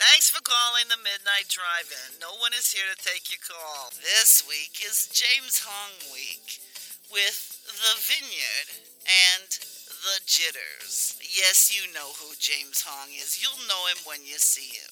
Thanks for calling the Midnight Drive-In. No one is here to take your call. This week is James Hong week with The Vineyard and The Jitters. Yes, you know who James Hong is. You'll know him when you see him.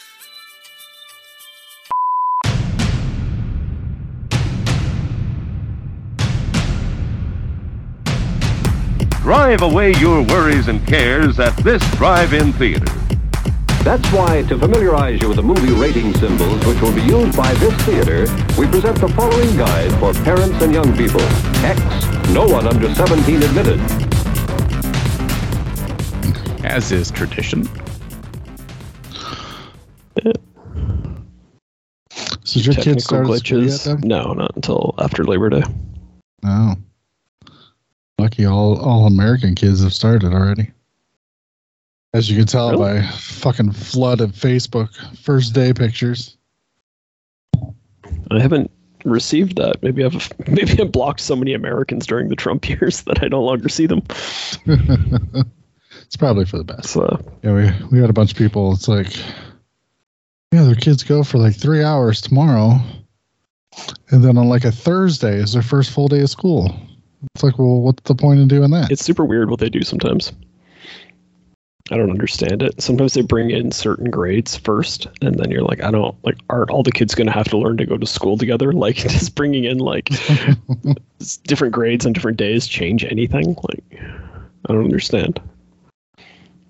Drive away your worries and cares at this drive-in theater. That's why, to familiarize you with the movie rating symbols which will be used by this theater, we present the following guide for parents and young people. X, no one under 17 admitted. As is tradition. So did your kid Technical started school yet glitches. No, not until after Labor Day. Oh. Lucky all all American kids have started already. As you can tell Really? by fucking flood of Facebook first day pictures. I haven't received that. Maybe I've maybe I blocked so many Americans during the Trump years that I no longer see them. it's probably for the best. So Yeah, we we had a bunch of people. It's like, yeah, their kids go for like three hours tomorrow, and then on like a Thursday is their first full day of school. It's like, well, what's the point in doing that? it's super weird what they do sometimes. I don't understand it. Sometimes they bring in certain grades first, and then you're like, I don't like. Aren't all the kids going to have to learn to go to school together? Like, just bringing in like different grades on different days change anything? Like, I don't understand.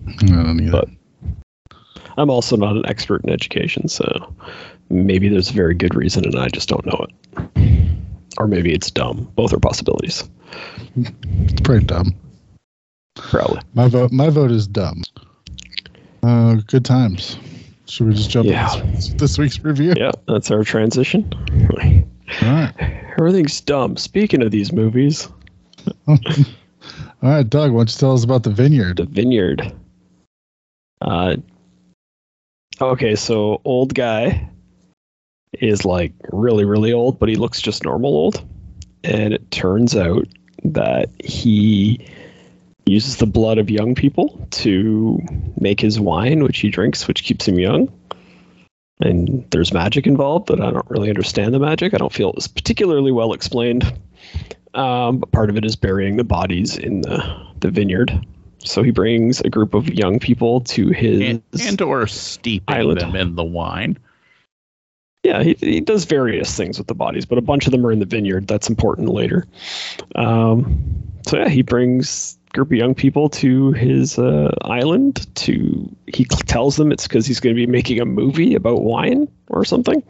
I don't either. But- I'm also not an expert in education, so maybe there's a very good reason, and I just don't know it. Or maybe it's dumb. Both are possibilities. It's pretty dumb. Probably. My vote. My vote is dumb. Uh, good times. Should we just jump Yeah. into this, this week's review? Yeah, that's our transition. All right. Everything's dumb. Speaking of these movies, All right, Doug. Why don't you tell us about the vineyard? The Vineyard. Uh, okay, so old guy is like really, really old, but he looks just normal old. And it turns out that he uses the blood of young people to make his wine, which he drinks, which keeps him young. And there's magic involved, but I don't really understand the magic. I don't feel it was particularly well explained. Um, but part of it is burying the bodies in the, the vineyard. So he brings a group of young people to his. And, and or steeping Island. them in the wine. Yeah, he, he does various things with the bodies, but a bunch of them are in the vineyard. That's important later. Um, so yeah, he brings group of young people to his uh, island. To he tells them it's because he's going to be making a movie about wine or something,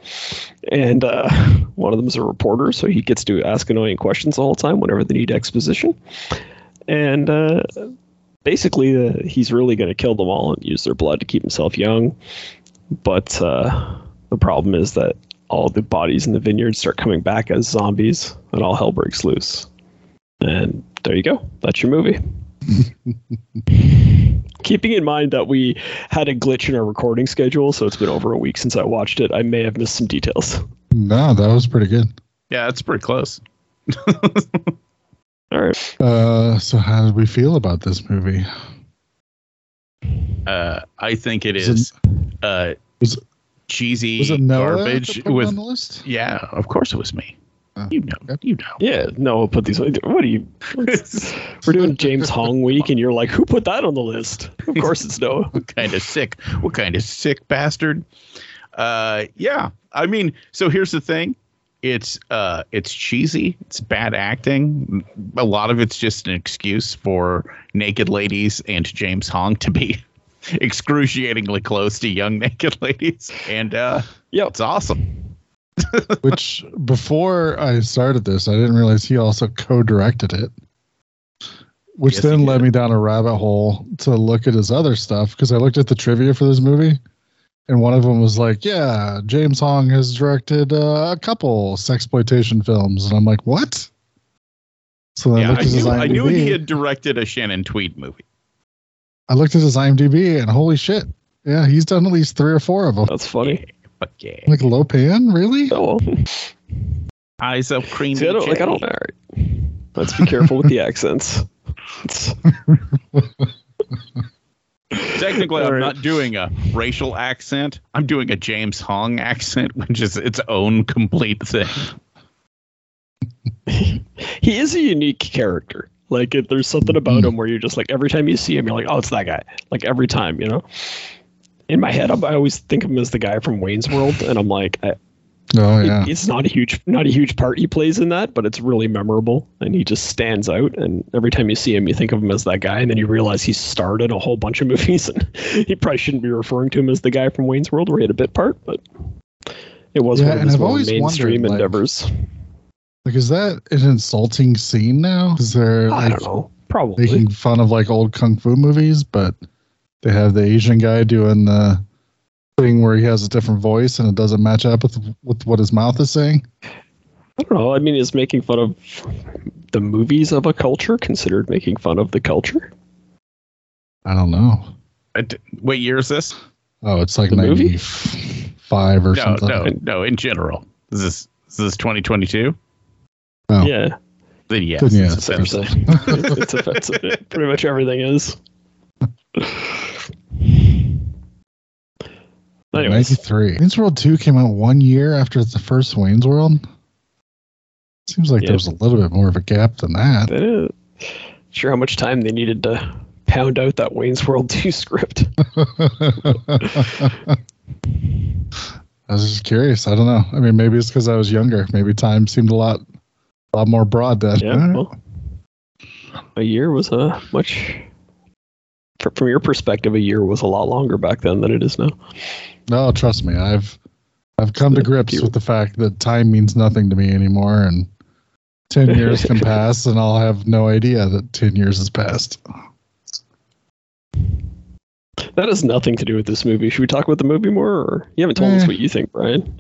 and uh, one of them is a reporter, so he gets to ask annoying questions all the time whenever they need exposition, and. Uh, Basically, uh, he's really going to kill them all and use their blood to keep himself young. But uh, the problem is that all the bodies in the vineyard start coming back as zombies, and all hell breaks loose. And there you go. That's your movie. Keeping in mind that we had a glitch in our recording schedule, so it's been over a week since I watched it, I may have missed some details. No, that was pretty good. Yeah, it's pretty close. All right. Uh, so how did we feel about this movie? Uh, I think it Was is uh, was it- cheesy Was it Noah garbage that put with. on the list? Yeah, of course it was me. Oh, you know, okay. you know. Yeah, no, we'll put these. What are you? We're doing James Hong week, and you're like, who put that on the list? Of course, it's Noah. what kind of sick what kind of sick bastard uh yeah i mean so here's the thing it's uh it's cheesy it's bad acting a lot of it's just an excuse for naked ladies and james hong to be excruciatingly close to young naked ladies and uh Yep. it's awesome Which before I started this, I didn't realize he also co-directed it. Which Yes, then led me down a rabbit hole to look at his other stuff because I looked at the trivia for this movie, and one of them was like, "Yeah, James Hong has directed uh, a couple sexploitation films," and I'm like, "What?" So I yeah, I knew, I knew he had directed a Shannon Tweed movie. I looked at his IMDb, and holy shit, yeah, he's done at least three or four of them. That's funny. But yeah, Like Lo Pan, really? Oh well. Ah, eyes of cream. See, I don't like. I don't. All right. Let's be careful with the accents. It's- Technically, I'm not doing a racial accent. I'm doing a James Hong accent, which is its own complete thing. he is a unique character. Like, if there's something about him where you're just like every time you see him, you're like, oh, it's that guy. Like every time, you know. In my head, I'm, I always think of him as the guy from Wayne's World, and I'm like, I, Oh yeah. it's not a huge, not a huge part he plays in that, but it's really memorable, and he just stands out. And every time you see him, you think of him as that guy, and then you realize he starred in a whole bunch of movies, and he probably shouldn't be referring to him as the guy from Wayne's World, where he had a bit part, but it was Yeah, one of his more mainstream wondered, endeavors. Like, is that an insulting scene now? Is there I like don't know, probably. making fun of like old kung fu movies, but they have the Asian guy doing the thing where he has a different voice and it doesn't match up with with what his mouth is saying? I don't know. I mean, is making fun of the movies of a culture considered making fun of the culture? I don't know. Uh, d- What year is this? Oh, it's like The movie? ninety five or No, something. no, no. In general, is this is this 2022? Oh. Yeah, Then yes. Then yes. it's that's what I'm offensive. it's offensive. Pretty much everything is. Anyways, Ninety three. Wayne's World two came out one year after the first Wayne's World. Seems like Yeah. there was a little bit more of a gap than that. that is, sure how much time they needed to pound out that Wayne's World 2 script. I was just curious. I don't know. I mean, maybe it's because I was younger. Maybe time seemed a lot, a lot more broad then. Yeah, well, a year was a much. From your perspective, a year was a lot longer back then than it is now. No, trust me. I've I've come to grips with the fact that time means nothing to me anymore, and ten years can pass, and I'll have no idea that ten years has passed. That has nothing to do with this movie. Should we talk about the movie more, or you haven't told us Eh. what you think, Brian?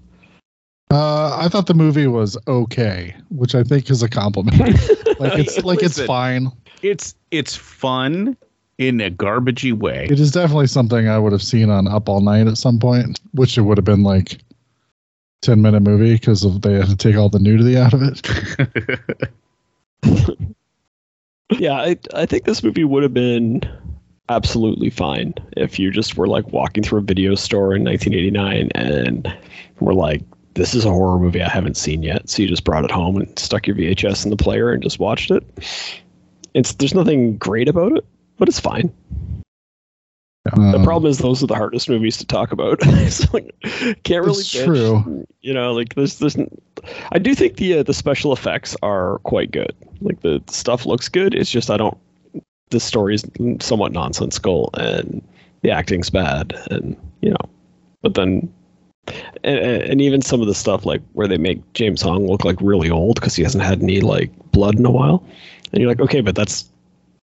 Uh, I thought the movie was okay, which I think is a compliment. like it's like it's fine. It's it's fun in a garbagey way. It is definitely something I would have seen on Up All Night at some point, which it would have been like ten minute movie because they had to take all the nudity out of it. yeah, I I think this movie would have been absolutely fine if you just were like walking through a video store in 1989 and were like, "This is a horror movie I haven't seen yet," so you just brought it home and stuck your VHS in the player and just watched it. It's there's nothing great about it, but it's fine. The Um, problem is those are the hardest movies to talk about. so, like, can't really. It's bitch. true. You know, like there's there's. I do think the uh, the special effects are quite good. Like the, the stuff looks good. It's just I don't. The story's somewhat nonsensical and the acting's bad, and you know, but then. And, and even some of the stuff like where they make James Hong look like really old because he hasn't had any like blood in a while, and you're like, okay, but that's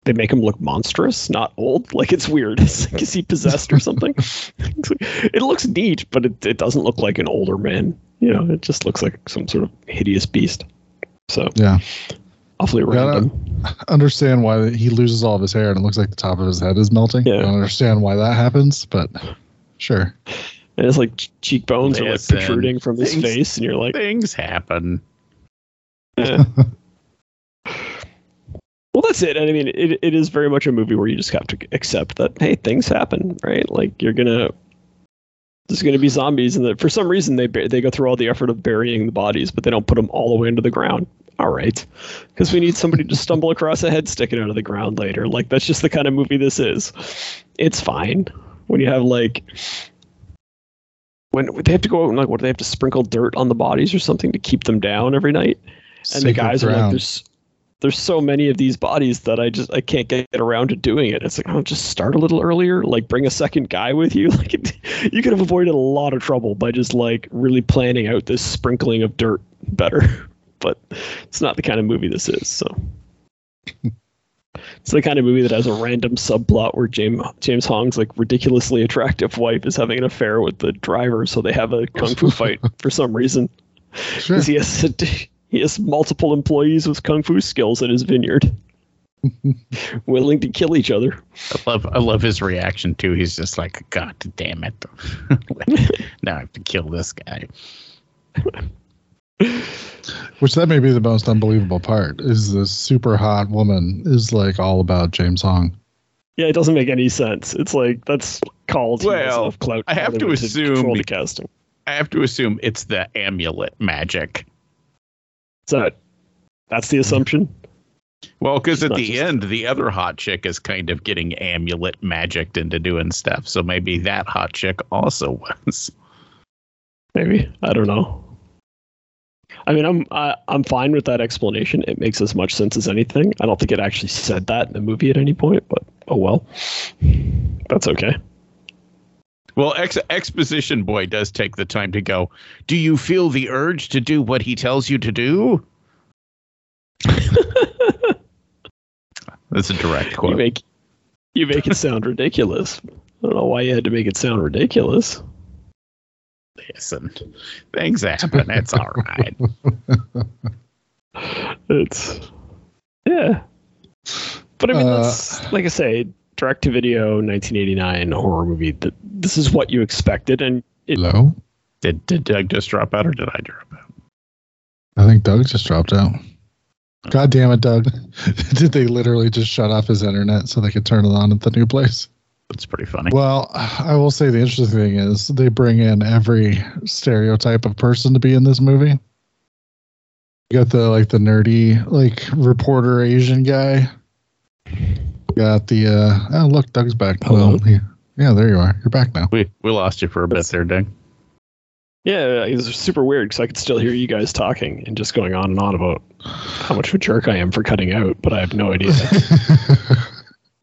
they make him look monstrous, not old. Like it's weird. It's like, is he possessed or something? It looks neat, but it, it doesn't look like an older man. You know, it just looks like some sort of hideous beast. So Yeah. awfully Yeah, random. understand why he loses all of his hair and it looks like the top of his head is melting. Yeah. I don't understand why that happens, but sure. And it's like ch- cheekbones are like protruding from his things- face, and you're like, Things happen. eh. well, that's it. And I mean, it, it is very much a movie where you just have to accept that hey, things happen, right? Like you're gonna there's gonna be zombies, and that for some reason they they go through all the effort of burying the bodies, but they don't put them all the way into the ground. All right, because we need somebody to stumble across a head sticking out of the ground later. Like that's just the kind of movie this is. It's fine when you have like when they have to go out and like what do they have to sprinkle dirt on the bodies or something to keep them down every night? And the Sacred guys are like there's there's so many of these bodies that i just i can't get around to doing it. It's like oh just start a little earlier. Like bring a second guy with you. Like it, you could have avoided a lot of trouble by just like really planning out this sprinkling of dirt better. But it's not the kind of movie this is so It's the kind of movie that has a random subplot where James James Hong's like ridiculously attractive wife is having an affair with the driver, so they have a kung fu fight for some reason. Sure. Because he has he has multiple employees with kung fu skills in his vineyard, willing to kill each other. I love I love his reaction too. He's just like, God damn it! now I have to kill this guy. Which that may be the most unbelievable part is this super hot woman is like all about James Hong. Yeah, it doesn't make any sense. It's like that's called he Well, enough clout I have to assume control the casting. I have to assume it's the amulet magic. Is that that's the assumption? Well, because at the end, the other hot chick is kind of getting amulet magicked into doing stuff. So maybe that hot chick also was. Maybe I don't know. I mean, I'm I, I'm fine with that explanation. It makes as much sense as anything. I don't think it actually said that in the movie at any point, but oh well. That's okay. Well, ex- exposition boy does take the time to go. Do you feel the urge to do what he tells you to do? That's a direct quote. You make you make it sound ridiculous. I don't know why you had to make it sound ridiculous. Listen, things happen. It's all right. It's yeah. But I mean, Uh, that's like I say, direct to video, 1989 horror movie. That this is what you expected, and it, Hello? Did did Doug just drop out, or did I drop out? I think Doug just dropped out. God damn it, Doug. Did they literally just shut off his internet so they could turn it on at the new place? That's pretty funny. Well, I will say the interesting thing is they bring in every stereotype of person to be in this movie. You got the like the nerdy like reporter Asian guy. You got the uh oh look, Doug's back. Hello. Well, he- yeah, there you are. You're back now. We we lost you for a bit there, Doug. yeah, it was super weird because I could still hear you guys talking and just going on and on about how much of a jerk I am for cutting out, but I have no idea.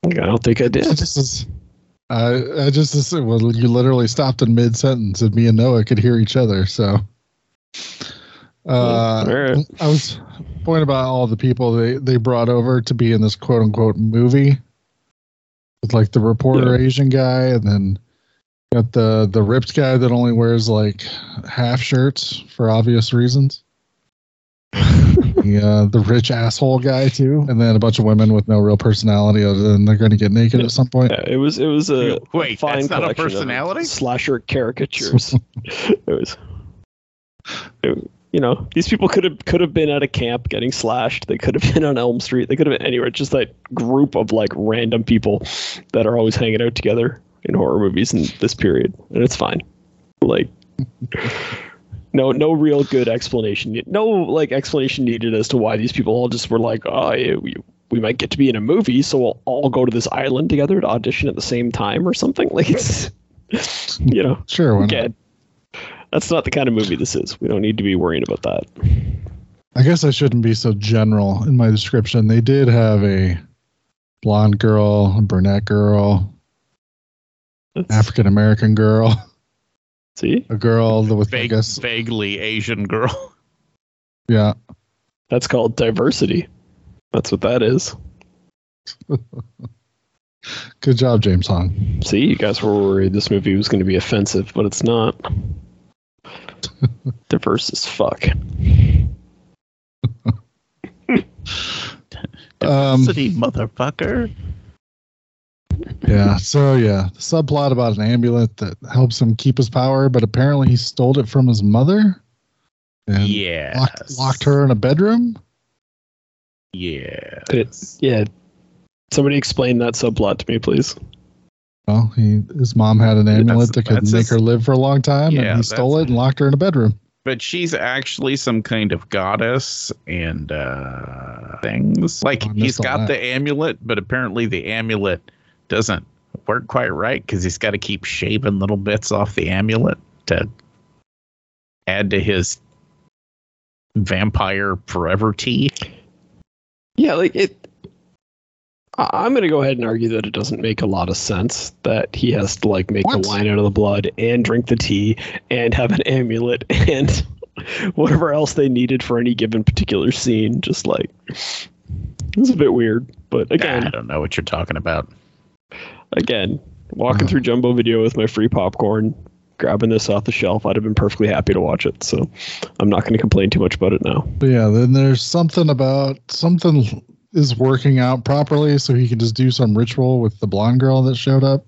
Like, I don't think I I did. just as- I I just assumed, well, you literally stopped in mid sentence, and me and Noah could hear each other. So, uh, right. I was pointing about all the people they they brought over to be in this quote unquote movie, with like the reporter Asian guy, and then got the the ripped guy that only wears like half shirts for obvious reasons. the, uh, the rich asshole guy too, and then a bunch of women with no real personality other than they're going to get naked at some point. Yeah, it was it was a Wait, fine that's not a collection of personality? slasher caricatures. it was, it- you know, these people could have could have been at a camp getting slashed. They could have been on Elm Street. They could have been anywhere. Just that group of like random people that are always hanging out together in horror movies in this period, and it's fine. Like. No, no real good explanation. No, like explanation needed as to why these people all just were like, "Oh, yeah, we we might get to be in a movie, so we'll all go to this island together to audition at the same time or something." Like it's, you know, Sure, why not? again, that's not the kind of movie this is. We don't need to be worrying about that. I guess I shouldn't be so general in my description. They did have a blonde girl, a brunette girl, African American girl, See, a girl with I guess vaguely Asian girl. yeah. that's called diversity. That's what that is. Good job, James Hong. See, you guys were worried this movie was going to be offensive, but it's not. Diverse as fuck. Um, Diversity, motherfucker. Yeah. So yeah, the subplot about an amulet that helps him keep his power, but apparently he stole it from his mother and Yeah. locked, locked her in a bedroom. Yeah. It- yeah. Somebody explain that subplot to me, please. Well, he his mom had an amulet that could make his- her live for a long time, Yeah, and he stole it and locked her in a bedroom. But she's actually some kind of goddess and uh things. Like Oh, I he's got that. the amulet, but apparently the amulet doesn't work quite right because he's got to keep shaving little bits off the amulet to add to his vampire forever tea. Yeah, like it. I- I'm going to go ahead and argue that it doesn't make a lot of sense that he has to like make What? the wine out of the blood and drink the tea and have an amulet and whatever else they needed for any given particular scene. Just like it's a bit weird, But again, I don't know what you're talking about. Again, walking uh-huh. through Jumbo Video with my free popcorn, grabbing this off the shelf, I'd have been perfectly happy to watch it. So I'm not going to complain too much about it now. Yeah, then there's something about something is working out properly, so he can just do some ritual with the blonde girl that showed up.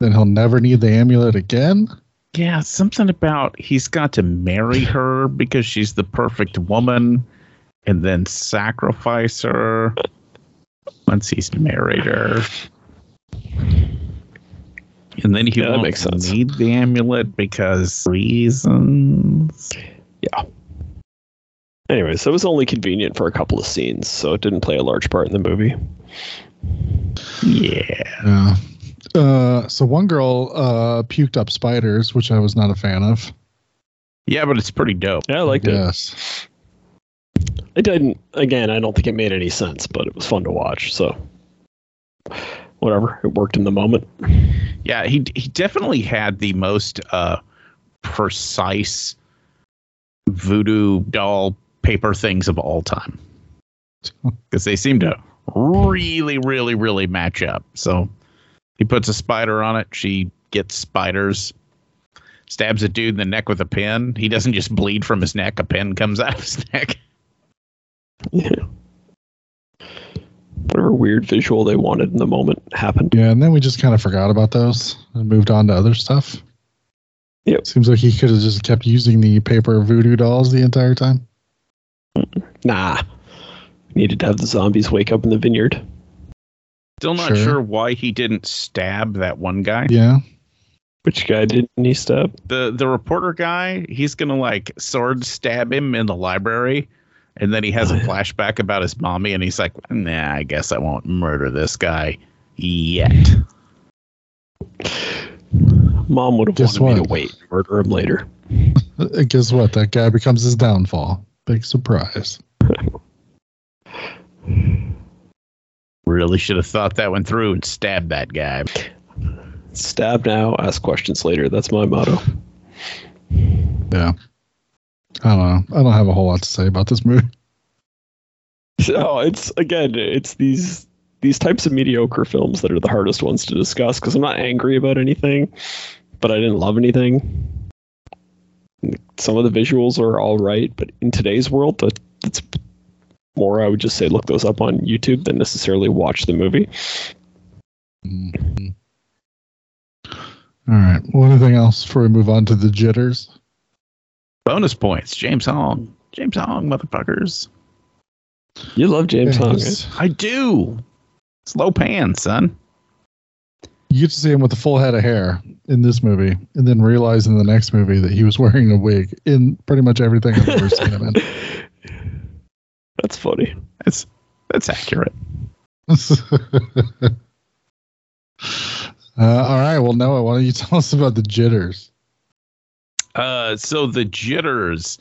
Then he'll never need the amulet again. Yeah, something about he's got to marry her because she's the perfect woman and then sacrifice her once he's married her. And then he Yeah, that won't makes sense. need the amulet because reasons. Yeah. Anyways, it was only convenient for a couple of scenes, so it didn't play a large part in the movie. Yeah. Yeah. Uh, so one girl uh, puked up spiders, which I was not a fan of. Yeah, but it's pretty dope. Yeah, I liked it. Yes. It didn't. Again, I don't think it made any sense, but it was fun to watch. So, whatever, it worked in the moment. Yeah, he he definitely had the most uh precise voodoo doll paper things of all time. Because they seem to really, really, really match up. So he puts a spider on it, she gets spiders, stabs a dude in the neck with a pin. He doesn't just bleed from his neck, a pin comes out of his neck. Yeah. Whatever weird visual they wanted in the moment happened. Yeah, and then we just kind of forgot about those and moved on to other stuff. Yep. Seems like he could have just kept using the paper voodoo dolls the entire time. Nah. Needed to have the zombies wake up in the vineyard. Still not Sure. sure why he didn't stab that one guy. Yeah. Which guy didn't he stab? the the reporter guy he's gonna like sword stab him in the library and then he has a flashback about his mommy and he's like nah i guess i won't murder this guy yet Mom would have Guess wanted me what? to wait and murder him later. Guess what? That guy becomes his downfall. Big surprise. really should have thought that one through and stabbed that guy Stab now, ask questions later. That's my motto. Yeah. I don't know. I don't have a whole lot to say about this movie. So it's again, it's these these types of mediocre films that are the hardest ones to discuss because I'm not angry about anything, but I didn't love anything. Some of the visuals are all right, but in today's world, that it's more. I would just say look those up on YouTube than necessarily watch the movie. Mhm. All right. Well, anything else before we move on to the jitters? Bonus points james hong james hong motherfuckers You love James Yeah, Hong. he's- i do slow pan son You get to see him with a full head of hair in this movie, and then realize in the next movie that he was wearing a wig in pretty much everything I've ever seen him in. That's funny. that's that's accurate uh, all right. Well, Noah, why don't you tell us about the jitters? Uh, so the jitters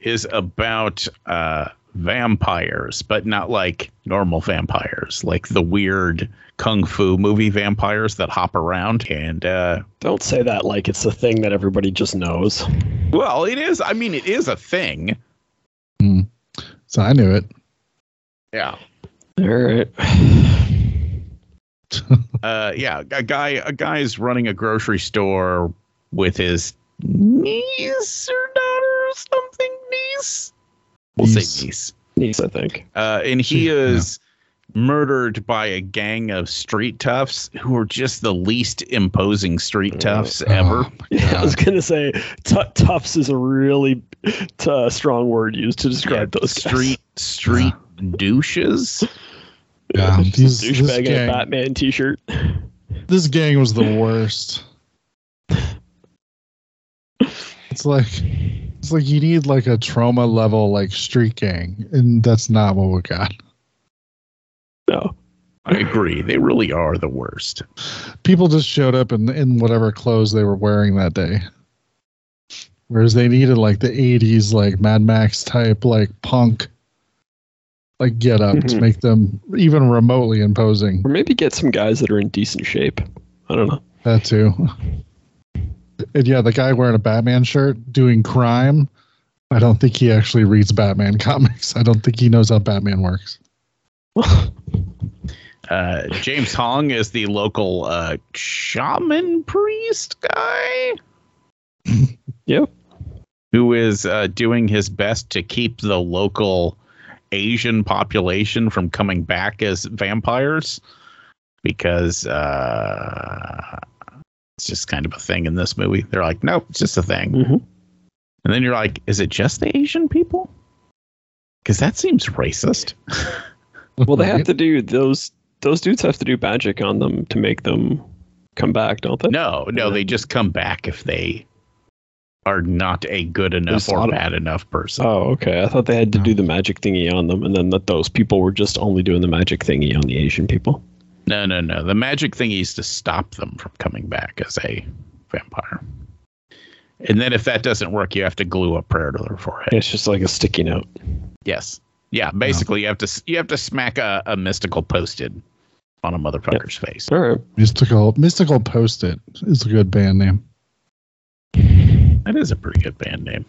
is about uh vampires, but not like normal vampires, like the weird kung fu movie vampires that hop around. And uh, Don't say that like it's a thing that everybody just knows. well, it is. I mean, it is a thing. So I knew it. Yeah. All right. Uh, yeah. A guy, a guy is running a grocery store with his niece or daughter or something. Niece. We'll Niece. say niece. Niece, I think. Uh, and he She- yeah. is murdered by a gang of street toughs who are just the least imposing street toughs ever. Oh, Yeah, I was gonna say t- toughs is a really t- uh, strong word used to describe Yeah, those guys. street street douches. Yeah, Just a these- this douchebag in a Batman T-shirt. This gang was the worst. It's like it's like you need like a trauma level like street gang, and that's not what we got. No, I agree. They really are the worst. People just showed up in in whatever clothes they were wearing that day. Whereas they needed like the '80s like Mad Max type like punk like get up to Mhm. make them even remotely imposing. or maybe get some guys that are in decent shape. I don't know. That too. And yeah, the guy wearing a Batman shirt doing crime. I don't think he actually reads Batman comics. I don't think he knows how Batman works. Uh, James Hong is the local uh, shaman priest guy Yep. who is uh, doing his best to keep the local Asian population from coming back as vampires because uh, it's just kind of a thing in this movie. They're like, nope, it's just a thing. Mhm. And then you're like, is it just the Asian people? Because that seems racist. Well, they have to do those. Those dudes have to do magic on them to make them come back, don't they? No, no, they just come back if they are not a good enough or lot bad enough person. Oh, okay. I thought they had to do the magic thingy on them, and then that those people were just only doing the magic thingy on the Asian people. No, no, no. The magic thing is to stop them from coming back as a vampire. And then if that doesn't work, you have to glue a prayer to their forehead. It's just like a sticky note. Yes. Yeah. Basically, you have to you have to smack a, a mystical post-it on a motherfucker's face. All right. Mystical Mystical Post It is a good band name. That is a pretty good band name.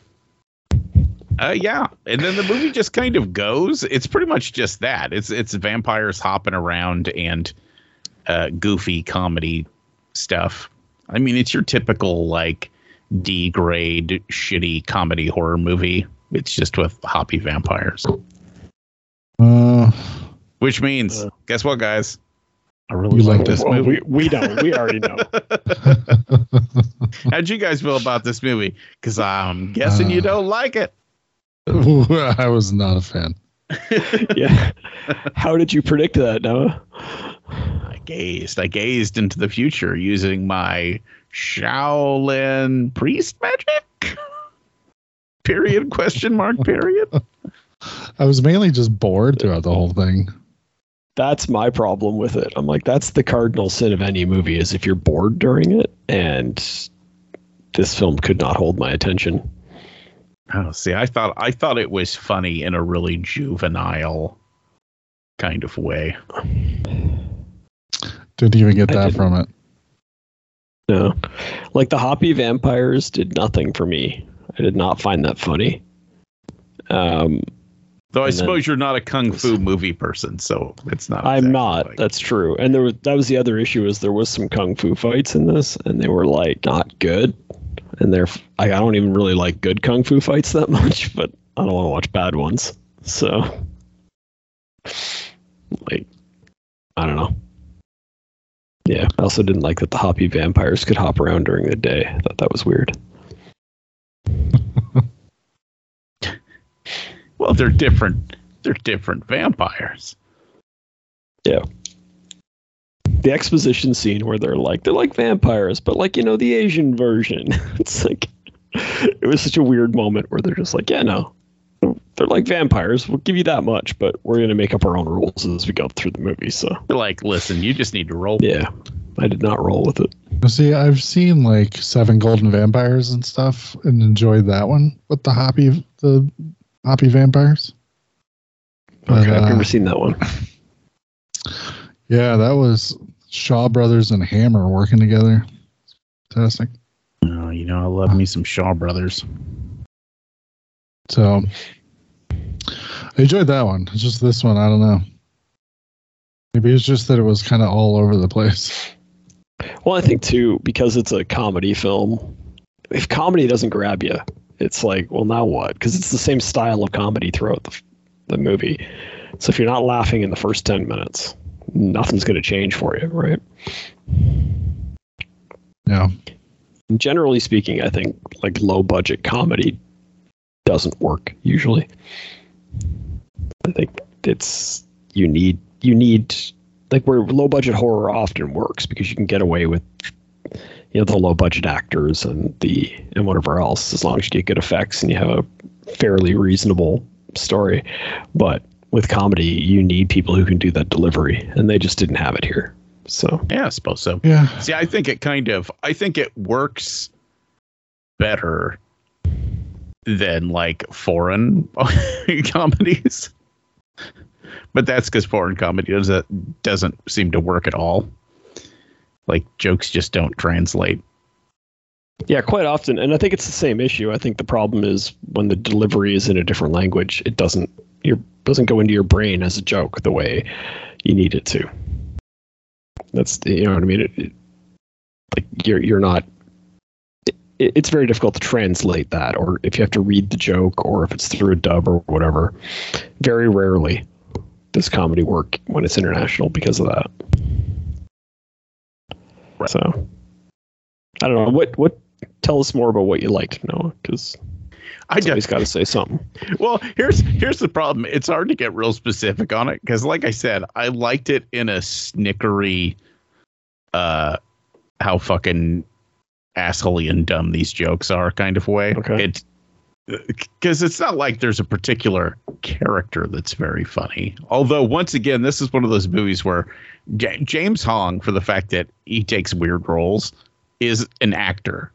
Uh, yeah, and then the movie just kind of goes. It's pretty much just that. It's it's vampires hopping around and uh, goofy comedy stuff. I mean, it's your typical like D grade shitty comedy horror movie. It's just with hoppy vampires. Uh, Which means, Uh. guess what, guys? I really You like like this Well, movie. we, we don't. We already know. How'd you guys feel about this movie? Because I'm guessing you Uh. don't like it. I was not a fan. yeah. How did you predict that, Noah? I gazed. I gazed into the future using my Shaolin priest magic. Period. Question mark. Period. I was mainly just bored throughout the whole thing. That's my problem with it. I'm like, that's the cardinal sin of any movie is if you're bored during it, and this film could not hold my attention. Oh, see, I thought I thought it was funny in a really juvenile kind of way. Didn't even get I that didn't. from it. No. Like the Hoppy Vampires did nothing for me. I did not find that funny. Um, Though I And then- suppose you're not a kung fu movie person, so it's not. I'm not. like- That's true. And there was that was the other issue is there was some kung fu fights in this, and they were like not good. And they're I, I don't even really like good kung fu fights that much, but I don't want to watch bad ones. So, like, I don't know. Yeah, I also didn't like that the hoppy vampires could hop around during the day. I thought that was weird. well, they're different. They're different vampires. Yeah. The exposition scene where they're like they're like vampires but like you know the asian version it's like it was such a weird moment where they're just like yeah no they're like vampires we'll give you that much but we're going to make up our own rules as we go through the movie so They're like, listen, you just need to roll. yeah i did not roll with it See, I've seen like Seven Golden Vampires and stuff, and enjoyed that one with the hoppy the hoppy vampires. But, okay i've uh, never seen that one Yeah, that was Shaw Brothers and Hammer working together. Fantastic. Oh, you know, I love me some Shaw Brothers. So I enjoyed that one. It's just this one, I don't know. Maybe it's just that it was kind of all over the place. well i think too because it's a comedy film if comedy doesn't grab you it's like well now what because it's the same style of comedy throughout the, the movie so if you're not laughing in the first 10 minutes nothing's going to change for you right Yeah. generally speaking, I think like low budget comedy doesn't work usually. I think it's you need you need like where low budget horror often works because you can get away with you know the low budget actors and the and whatever else as long as you get good effects and you have a fairly reasonable story. But with comedy, you need people who can do that delivery, and they just didn't have it here. So Yeah, I suppose so. Yeah. See, I think it kind of, I think it works better than like foreign comedies. But that's because foreign comedy doesn't uh, doesn't seem to work at all. Like jokes just don't translate. Yeah, quite often, and I think it's the same issue. I think the problem is when the delivery is in a different language, it doesn't your doesn't go into your brain as a joke the way you need it to. That's you know what I mean. It, it, like you're you're not. It, it's very difficult to translate that, or if you have to read the joke, or if it's through a dub or whatever. Very rarely does comedy work when it's international because of that. So I don't know what what. Tell us more about what you liked, Noah, because I just got to say something. well, here's here's the problem. It's hard to get real specific on it because, like I said, I liked it in a snickery, uh, how fucking assholey and dumb these jokes are kind of way. Okay. It's because it's not like there's a particular character that's very funny. Although, once again, this is one of those movies where J- James Hong, for the fact that he takes weird roles, is an actor,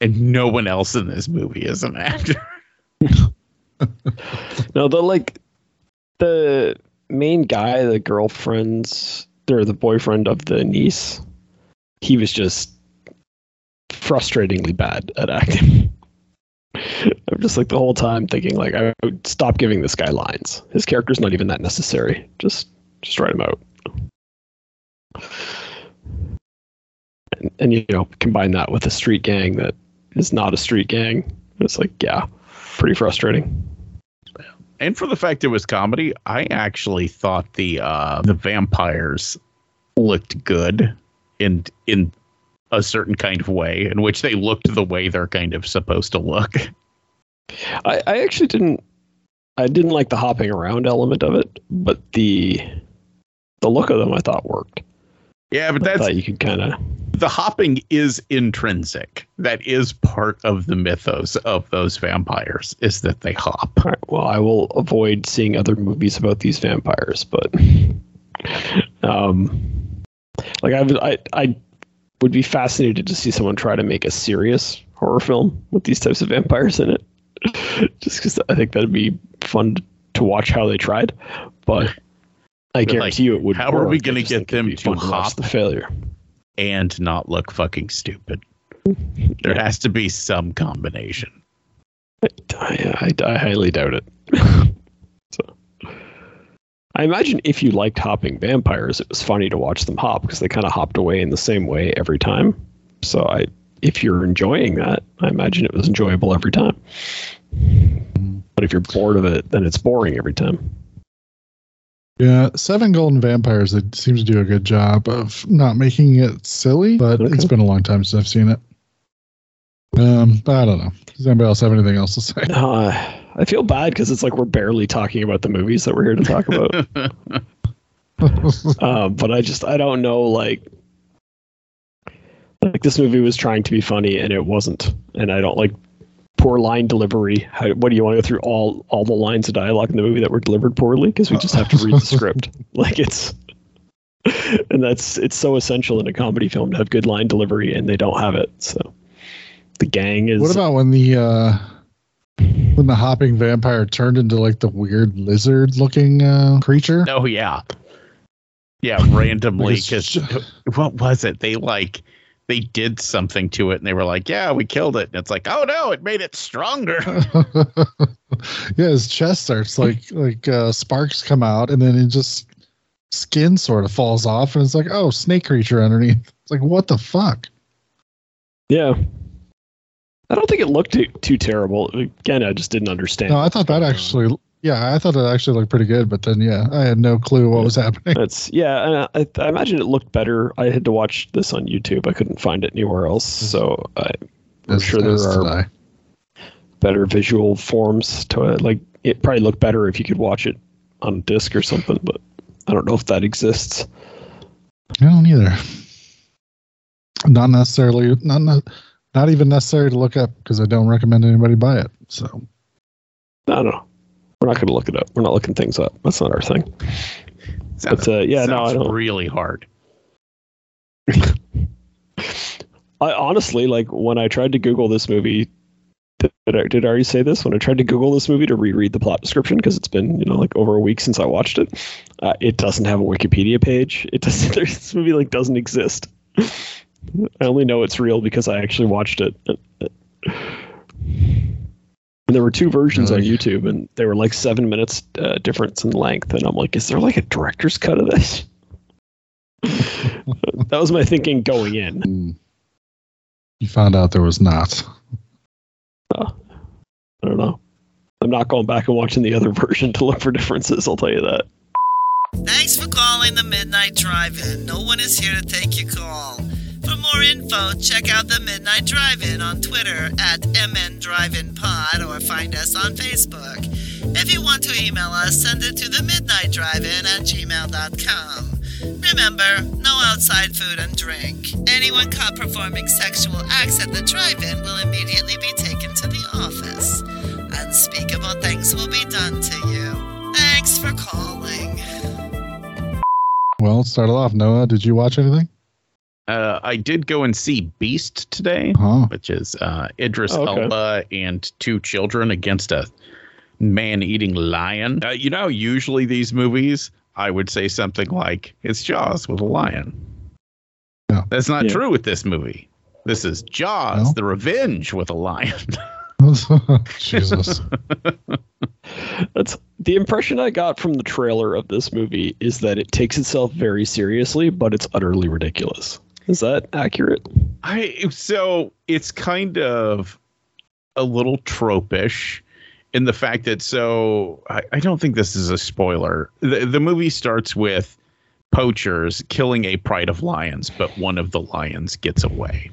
and no one else in this movie is an actor. No, the like the main guy, the girlfriend's or the boyfriend of the niece, he was just frustratingly bad at acting. I'm just like the whole time thinking like I would stop giving this guy lines. His character's not even that necessary. Just just write him out. And, and you know, combine that with a street gang that is not a street gang. It's like, yeah, pretty frustrating. and for the fact it was comedy, I actually thought the uh, the vampires looked good in in a certain kind of way, in which they looked the way they're kind of supposed to look. I, I actually didn't I didn't like the hopping around element of it, but the the look of them I thought worked. Yeah, but I that's thought you could kind of the hopping is intrinsic. That is part of the mythos of those vampires is that they hop. right, well I will avoid seeing other movies about these vampires, but um like I've, I I would be fascinated to see someone try to make a serious horror film with these types of vampires in it. Just because I think that'd be fun to watch how they tried, but I like, guarantee you it would. how are we gonna get them to fun watch the failure? And not look fucking stupid. There has to be some combination. I, I, I highly doubt it. so, I imagine if you liked hopping vampires, it was funny to watch them hop because they kind of hopped away in the same way every time. So I, if you're enjoying that, I imagine it was enjoyable every time. But if you're bored of it, then it's boring every time. Yeah, Seven Golden Vampires. It seems to do a good job of not making it silly, but Okay. it's been a long time since I've seen it. Um, I don't know. Does anybody else have anything else to say? Uh, I feel bad because it's like we're barely talking about the movies that we're here to talk about. um, but I just I don't know like like this movie was trying to be funny and it wasn't, and I don't like poor line delivery. How, what do you want to go through all all the lines of dialogue in the movie that were delivered poorly because we just have to read the script like it's. And that's it's so essential in a comedy film to have good line delivery, and they don't have it. So, the gang is what about when the uh when the hopping vampire turned into like the weird lizard looking uh creature? Oh yeah, yeah. Randomly, Because- because what was it? They like they did something to it, and they were like, "Yeah, we killed it." And it's like, "Oh no, it made it stronger." yeah, his chest starts like like uh sparks come out and then it just skin sort of falls off and it's like, oh, snake creature underneath. It's like what the fuck? Yeah. I don't think it looked too, too terrible. Again, I just didn't understand. No, I thought that actually yeah, I thought it actually looked pretty good, but then yeah, I had no clue what was happening. That's yeah, and I, I imagine it looked better. I had to watch this on YouTube. I couldn't find it anywhere else, mm-hmm. so I, I'm As- sure there are better visual forms to it. Like it probably looked better if you could watch it on disc or something, but I don't know if that exists. I don't either. Not necessarily, not not, not even necessary to look up because I don't recommend anybody buy it. So I don't know. We're not going to look it up. We're not looking things up. That's not our thing. Sounds, But uh, yeah, no, I don't. really hard. I honestly like when I tried to Google this movie. Did I, did I already say this? When I tried to Google this movie to reread the plot description because it's been you know like over a week since I watched it, uh, it doesn't have a Wikipedia page. It doesn't. there's- This movie like doesn't exist. I only know it's real because I actually watched it. And there were two versions on YouTube, and they were like seven minutes uh, difference in length. And I'm like, is there like a director's cut of this? that was my thinking going in. Mm. You found out there was not. I don't know. I'm not going back and watching the other version to look for differences. I'll tell you that. Thanks for calling the Midnight Drive-In. No one is here to take your call. More info, check out the Midnight Drive-In on Twitter at mndriveinpod or find us on Facebook. If you want to email us, send it to the Midnight Drive-In at gmail.com. Remember, no outside food and drink. Anyone caught performing sexual acts at the drive-in will immediately be taken to the office. Unspeakable things will be done to you. Thanks for calling. Well, start it off. Noah, did you watch anything? Uh, I did go and see Beast today, Huh. which is uh, Idris Oh, okay. Elba and two children against a man-eating lion. Uh, you know, usually these movies, I would say something like it's Jaws with a lion. Yeah. That's not Yeah. true with this movie. This is Jaws: No? The Revenge with a lion. Jesus. That's the impression I got from the trailer of this movie is that it takes itself very seriously, but it's utterly ridiculous. Is that accurate? I so it's kind of a little tropish in the fact that so I, I don't think this is a spoiler. The the movie starts with poachers killing a pride of lions, but one of the lions gets away.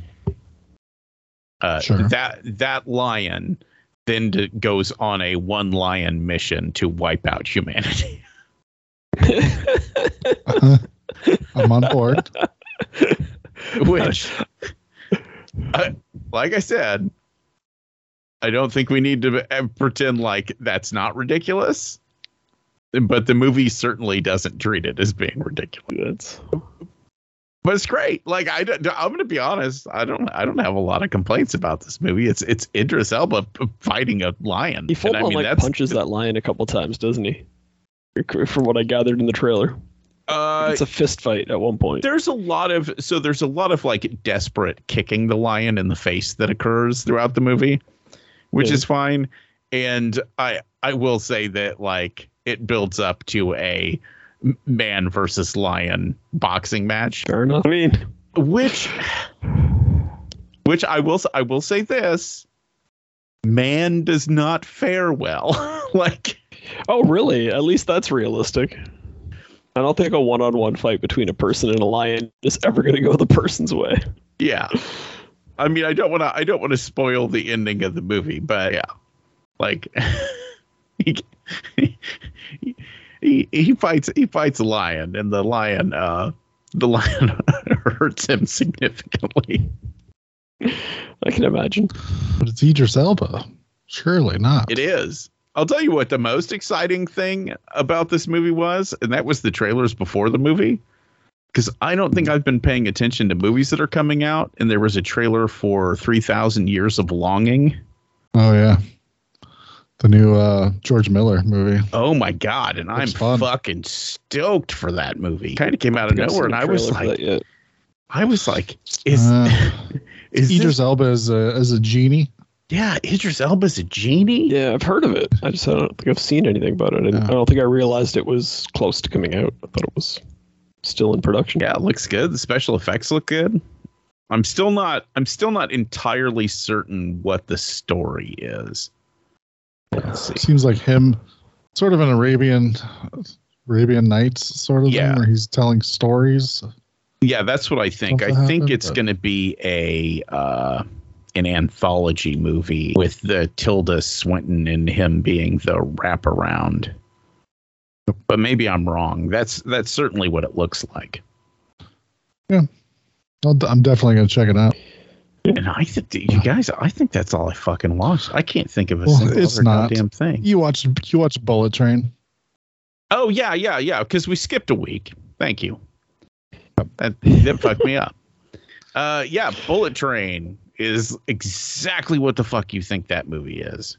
Uh, Sure. That that lion then d- goes on a one lion mission to wipe out humanity. I'm on board. which I, like i said i don't think we need to uh, pretend like that's not ridiculous. But the movie certainly doesn't treat it as being ridiculous. But it's great. Like I, I'm gonna be honest i don't i don't have a lot of complaints about this movie. It's it's idris elba fighting a lion. He full And I on mean, like punches that lion a couple times, doesn't he? From what I gathered in the trailer, uh it's a fist fight at one point. there's a lot of so there's a lot of like desperate kicking the lion in the face that occurs throughout the movie which Yeah. is fine and i i will say that like it builds up to a man versus lion boxing match Fair enough. I mean, which which i will I will say this man does not fare well like oh really? At least that's realistic. I don't think a one-on-one fight between a person and a lion is ever going to go the person's way. Yeah. I mean, I don't want to. I don't want to spoil the ending of the movie, but yeah, like he, he he fights he fights a lion, and the lion uh the lion hurts him significantly. I can imagine. But it's Idris Elba. Surely not. It is. I'll tell you what the most exciting thing about this movie was, and that was the trailers before the movie. Because I don't think I've been paying attention to movies that are coming out, and there was a trailer for 3,000 Years of Longing. Oh yeah. The new uh, George Miller movie. Oh my god! And I'm fun. fucking stoked for that movie. Kind of came out of I think I've nowhere, and I was like. I was like, is Uh, is Idris this, Elba as a as a genie. Yeah, Idris Elba's a genie? Yeah, I've heard of it. I just I don't think I've seen anything about it. And Yeah. I don't think I realized it was close to coming out. I thought it was still in production. Yeah, it looks good. The special effects look good. I'm still not. I'm still not entirely certain what the story is. Let's see. Seems like him, sort of an Arabian Arabian Nights sort of Yeah. thing, where he's telling stories. Yeah, that's what I think. I think happened, it's but- going to be a uh, an anthology movie with the Tilda Swinton and him being the wraparound. But maybe I'm wrong. That's that's certainly what it looks like. I'll, I'm definitely gonna check it out. And I think you guys, I think that's all I fucking watched. I can't think of a Well, single it's other not. goddamn thing. You watched you watched Bullet Train. Oh yeah, yeah, yeah. Because we skipped a week. Thank you. That that fucked me up. Uh, yeah, Bullet Train is exactly what the fuck you think that movie is.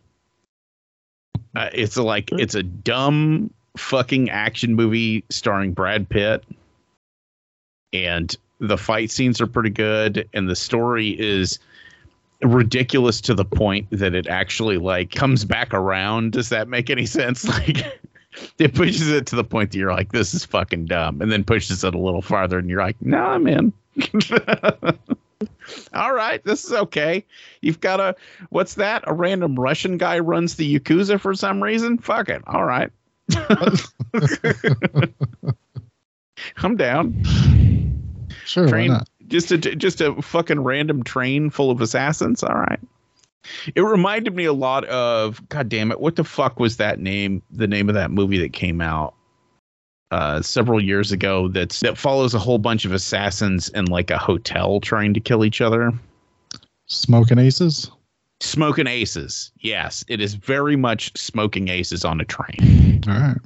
Uh, it's a, like it's a dumb fucking action movie starring Brad Pitt, and the fight scenes are pretty good, and the story is ridiculous to the point that it actually like comes back around. Does that make any sense? Like it pushes it to the point that you're like, this is fucking dumb, and then pushes it a little farther, and you're like, no, I'm in. All right, this is okay. You've got a what's that? A random Russian guy runs the Yakuza for some reason? Fuck it. All right. I'm down. Sure, Train just a just a fucking random train full of assassins. All right. It reminded me a lot of God damn it, what the fuck was that name? The name of that movie that came out uh, several years ago that's that follows a whole bunch of assassins in like a hotel trying to kill each other. Smoking aces. Smoking aces. Yes, it is very much smoking aces on a train. All right.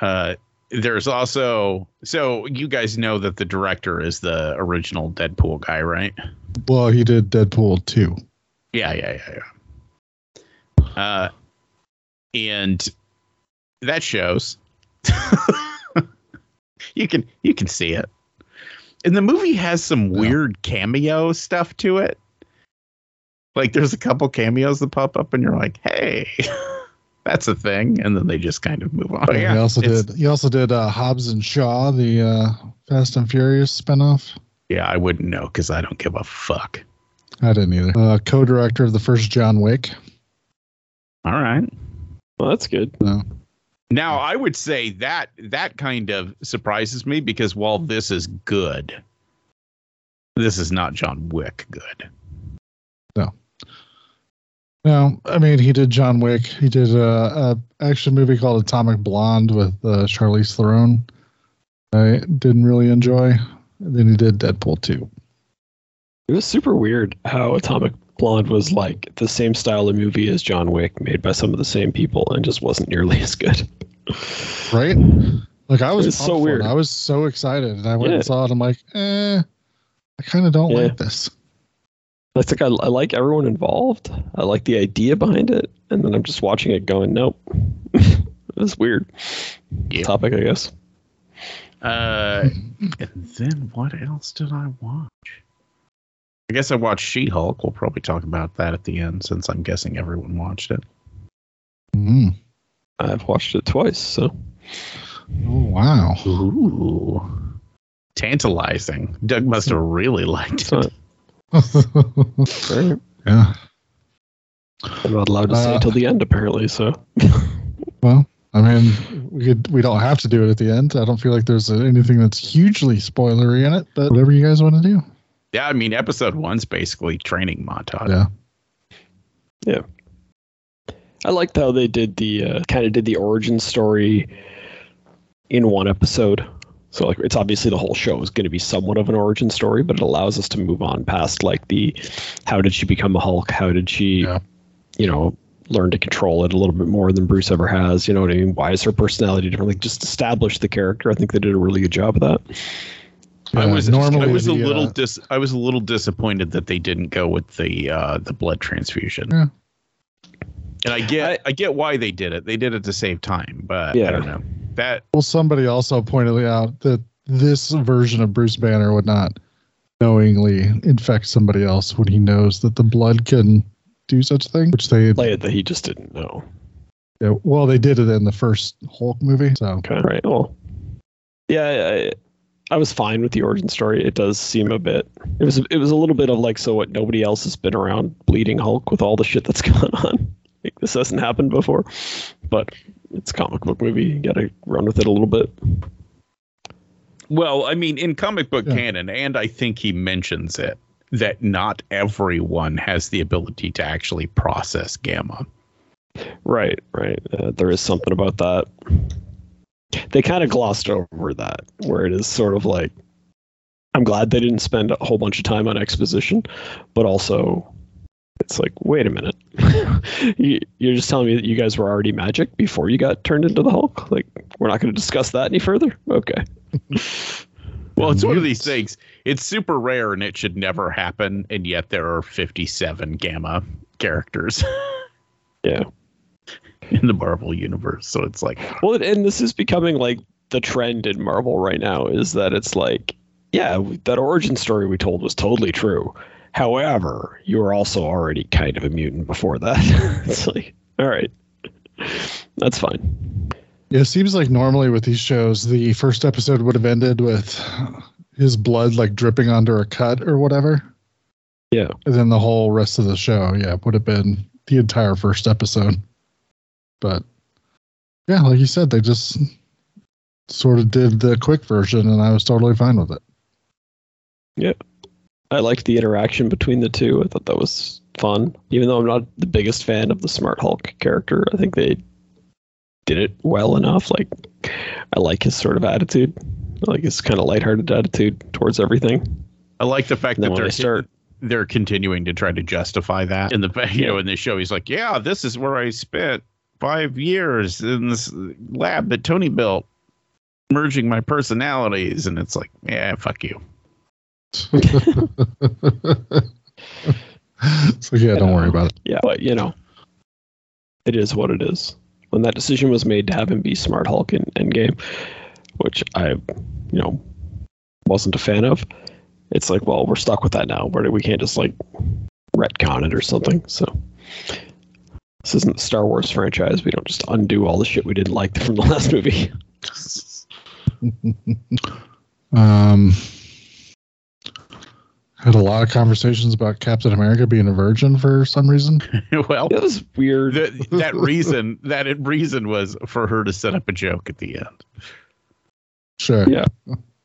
Uh, there's also so you guys know that the director is the original Deadpool guy, right? Well, he did Deadpool 2. Yeah, yeah, yeah, yeah. Uh, and that shows. you can you can see it, and the movie has some Yeah. weird cameo stuff to it. Like there's a couple cameos that pop up, and you're like, "Hey, that's a thing," and then they just kind of move on. But yeah, he also did. He also did uh, Hobbs and Shaw, the uh, Fast and Furious spinoff. Yeah, I wouldn't know because I don't give a fuck. I didn't either. Uh, co-director of the first John Wick. All right. Well, that's good. No. Now, I would say that that kind of surprises me because while this is good, this is not John Wick good. No, No, I mean he did John Wick. He did a, a action movie called Atomic Blonde with uh, Charlize Theron. I didn't really enjoy. And then he did Deadpool 2. It was super weird how Atomic Blonde was like the same style of movie as John Wick, made by some of the same people, and just wasn't nearly as good. Right? Like I was It's so pumped for it. weird. I was so excited, and I went Yeah. and saw it. I'm like, eh, I kind of don't Yeah. like this. It's like I, I like everyone involved. I like the idea behind it, and then I'm just watching it going, nope. it was weird. Yeah. Topic, I guess. Uh, and then what else did I watch? I guess I watched She Hulk. We'll probably talk about that at the end since I'm guessing everyone watched it. Mm. I've watched it twice, so Oh wow! Ooh. Tantalizing. Doug must have really liked it. alright. yeah. I'm not allowed to say Uh, until the end, apparently. So Well, I mean, we could. We don't have to do it at the end. I don't feel like there's anything that's hugely spoilery in it. But whatever you guys want to do. Yeah, I mean, episode one's basically training montage. Yeah. Yeah. I liked how they did the uh, kind of did the origin story in one episode. So like it's obviously the whole show is going to be somewhat of an origin story, but it allows us to move on past like the how did she become a Hulk? How did she, Yeah. you know, learn to control it a little bit more than Bruce ever has? You know what I mean? Why is her personality different? Like just establish the character. I think they did a really good job of that. I was normally I was a the, little uh, dis I was a little disappointed that they didn't go with the uh the blood transfusion. Yeah. And I get I, get why they did it. They did it to save time, but yeah. I don't know. That Well, somebody also pointed out that this version of Bruce Banner would not knowingly infect somebody else when he knows that the blood can do such a thing, which they Play it that he just didn't know. yeah, well they did it in the first Hulk movie. So Okay. Right. Well, yeah, I, I was fine with the origin story. It does seem a bit. It was. It was a little bit of like, so what? Nobody else has been around bleeding Hulk with all the shit that's gone on. Like, this hasn't happened before, but it's a comic book movie. You got to run with it a little bit. well, I mean, in comic book Yeah. canon, and I think he mentions it that not everyone has the ability to actually process gamma. Right. Right. Uh, there is something about that. They kind of glossed over that, where it is sort of like. I'm glad they didn't spend a whole bunch of time on exposition, but also it's like, wait a minute. you, you're just telling me that you guys were already magic before you got turned into the Hulk? Like, we're not going to discuss that any further? Okay. Well, it's one of these things. It's super rare and it should never happen, and yet there are 57 gamma characters Yeah. in the Marvel universe. So it's like, Well, and this is becoming like the trend in Marvel right now is that it's like, yeah, that origin story we told was totally true. However, you were also already kind of a mutant before that. it's like, all right, that's fine. Yeah, it seems like normally with these shows, the first episode would have ended with his blood like dripping onto a cut or whatever. Yeah. And then the whole rest of the show, yeah, would have been the entire first episode. But yeah, like you said, they just sort of did the quick version and I was totally fine with it. Yeah. I liked the interaction between the two. I thought that was fun. Even though I'm not the biggest fan of the Smart Hulk character, I think they did it well enough. Like, I like his sort of attitude. I like his kind of lighthearted attitude towards everything. I like the fact that when they're they start, they're continuing to try to justify that in the you know in the show. He's like, yeah, this is where I spent five years in this lab that Tony built, merging my personalities, and it's like, yeah, fuck you. so yeah, don't worry about it. yeah, but you know, it is what it is. When that decision was made to have him be Smart Hulk in Endgame, which I, you know, wasn't a fan of, it's like, well, we're stuck with that now. Where we can't just like retcon it or something. So this isn't the Star Wars franchise. We don't just undo all the shit we didn't like from the last movie. Um, had a lot of conversations about Captain America being a virgin for some reason. well, It was weird. the, that reason that it, reason was for her to set up a joke at the end. Sure. Yeah.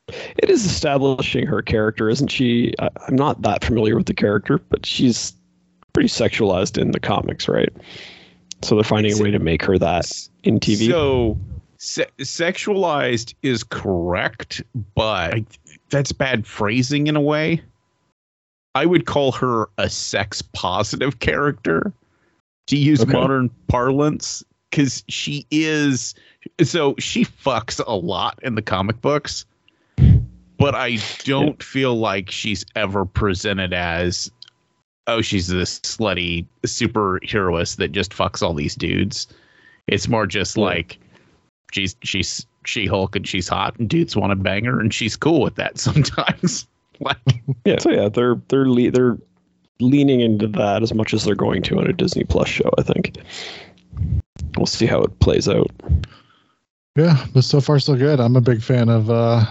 It is establishing her character, isn't she? I, I'm not that familiar with the character, but she's pretty sexualized in the comics, right? So they're finding a way to make her that in TV. So se- sexualized is correct, but I, that's bad phrasing in a way. I would call her a sex positive character to use Okay. modern parlance because she is so she fucks a lot in the comic books but i don't feel like she's ever presented as oh she's this slutty superheroist that just fucks all these dudes it's more just Yeah. like she's she's she hulk and she's hot and dudes want to bang her and she's cool with that sometimes like yeah, so yeah, they're they're le- they're leaning into that as much as they're going to on a Disney Plus show. I think we'll see how it plays out. Yeah, but so far so good. I'm a big fan of uh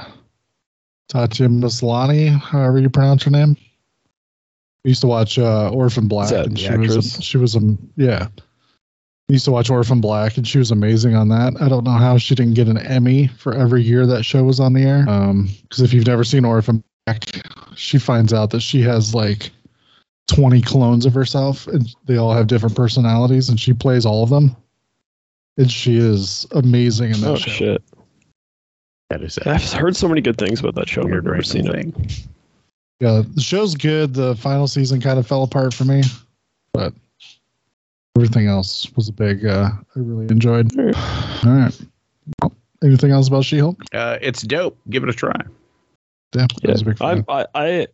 Tatya Maslany, however you pronounce her name. I used to watch uh Orphan Black that and the she was actress? she was a yeah. I used to watch Orphan Black and she was amazing on that. I don't know how she didn't get an Emmy for every year that show was on the air. Um because if you've never seen Orphan Black, she finds out that she has like 20 clones of herself and they all have different personalities and she plays all of them. And she is amazing in that show. Oh show. shit! That is I've heard so many good things about that show. and I've never random seen it. Thing Yeah, the show's good. The final season kind of fell apart for me, but everything else was a big. Uh, I really enjoyed. All All right. Well, anything else about She-Hulk? uh, it's dope give it a try Yeah, I Yeah, was a big fan. I'm I, I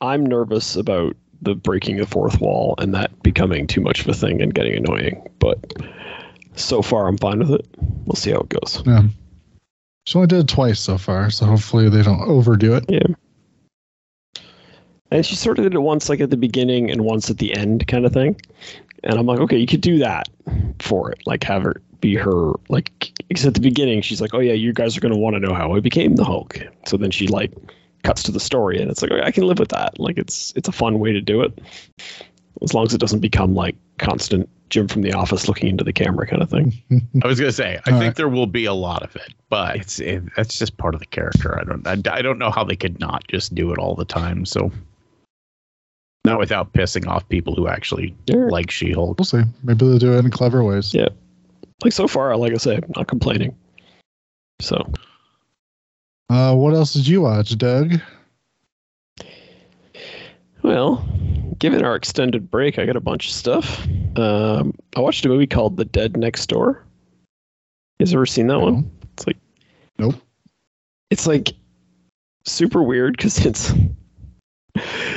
I'm nervous about the breaking the fourth wall and that becoming too much of a thing and getting annoying. But so far, I'm fine with it. We'll see how it goes. yeah. She only did it twice so far, so hopefully they don't overdo it. And she sort of did it once, like at the beginning, and once at the end, kind of thing. And I'm like, okay, you could do that for it. Like, have her be her, like, because at the beginning, she's like, oh, yeah, you guys are going to want to know how I became the Hulk. So then she, like, cuts to the story, and it's like, okay, I can live with that. Like, it's it's a fun way to do it. As long as it doesn't become, like, constant Jim from the office looking into the camera kind of thing. I was gonna say, I All think right. there will be a lot of it, but it's it, that's just part of the character. I don't, I, I don't know how they could not just do it all the time. So, not without pissing off people who actually Yeah. like She-Hulk. We'll see. Maybe they'll do it in clever ways. Yeah. Like, so far, like I say, I'm not complaining. So, Uh, what else did you watch, Doug? Well, given our extended break, I got a bunch of stuff. Um, I watched a movie called The Dead Next Door. You guys ever seen that one? It's like, Nope. It's like super weird because it's it-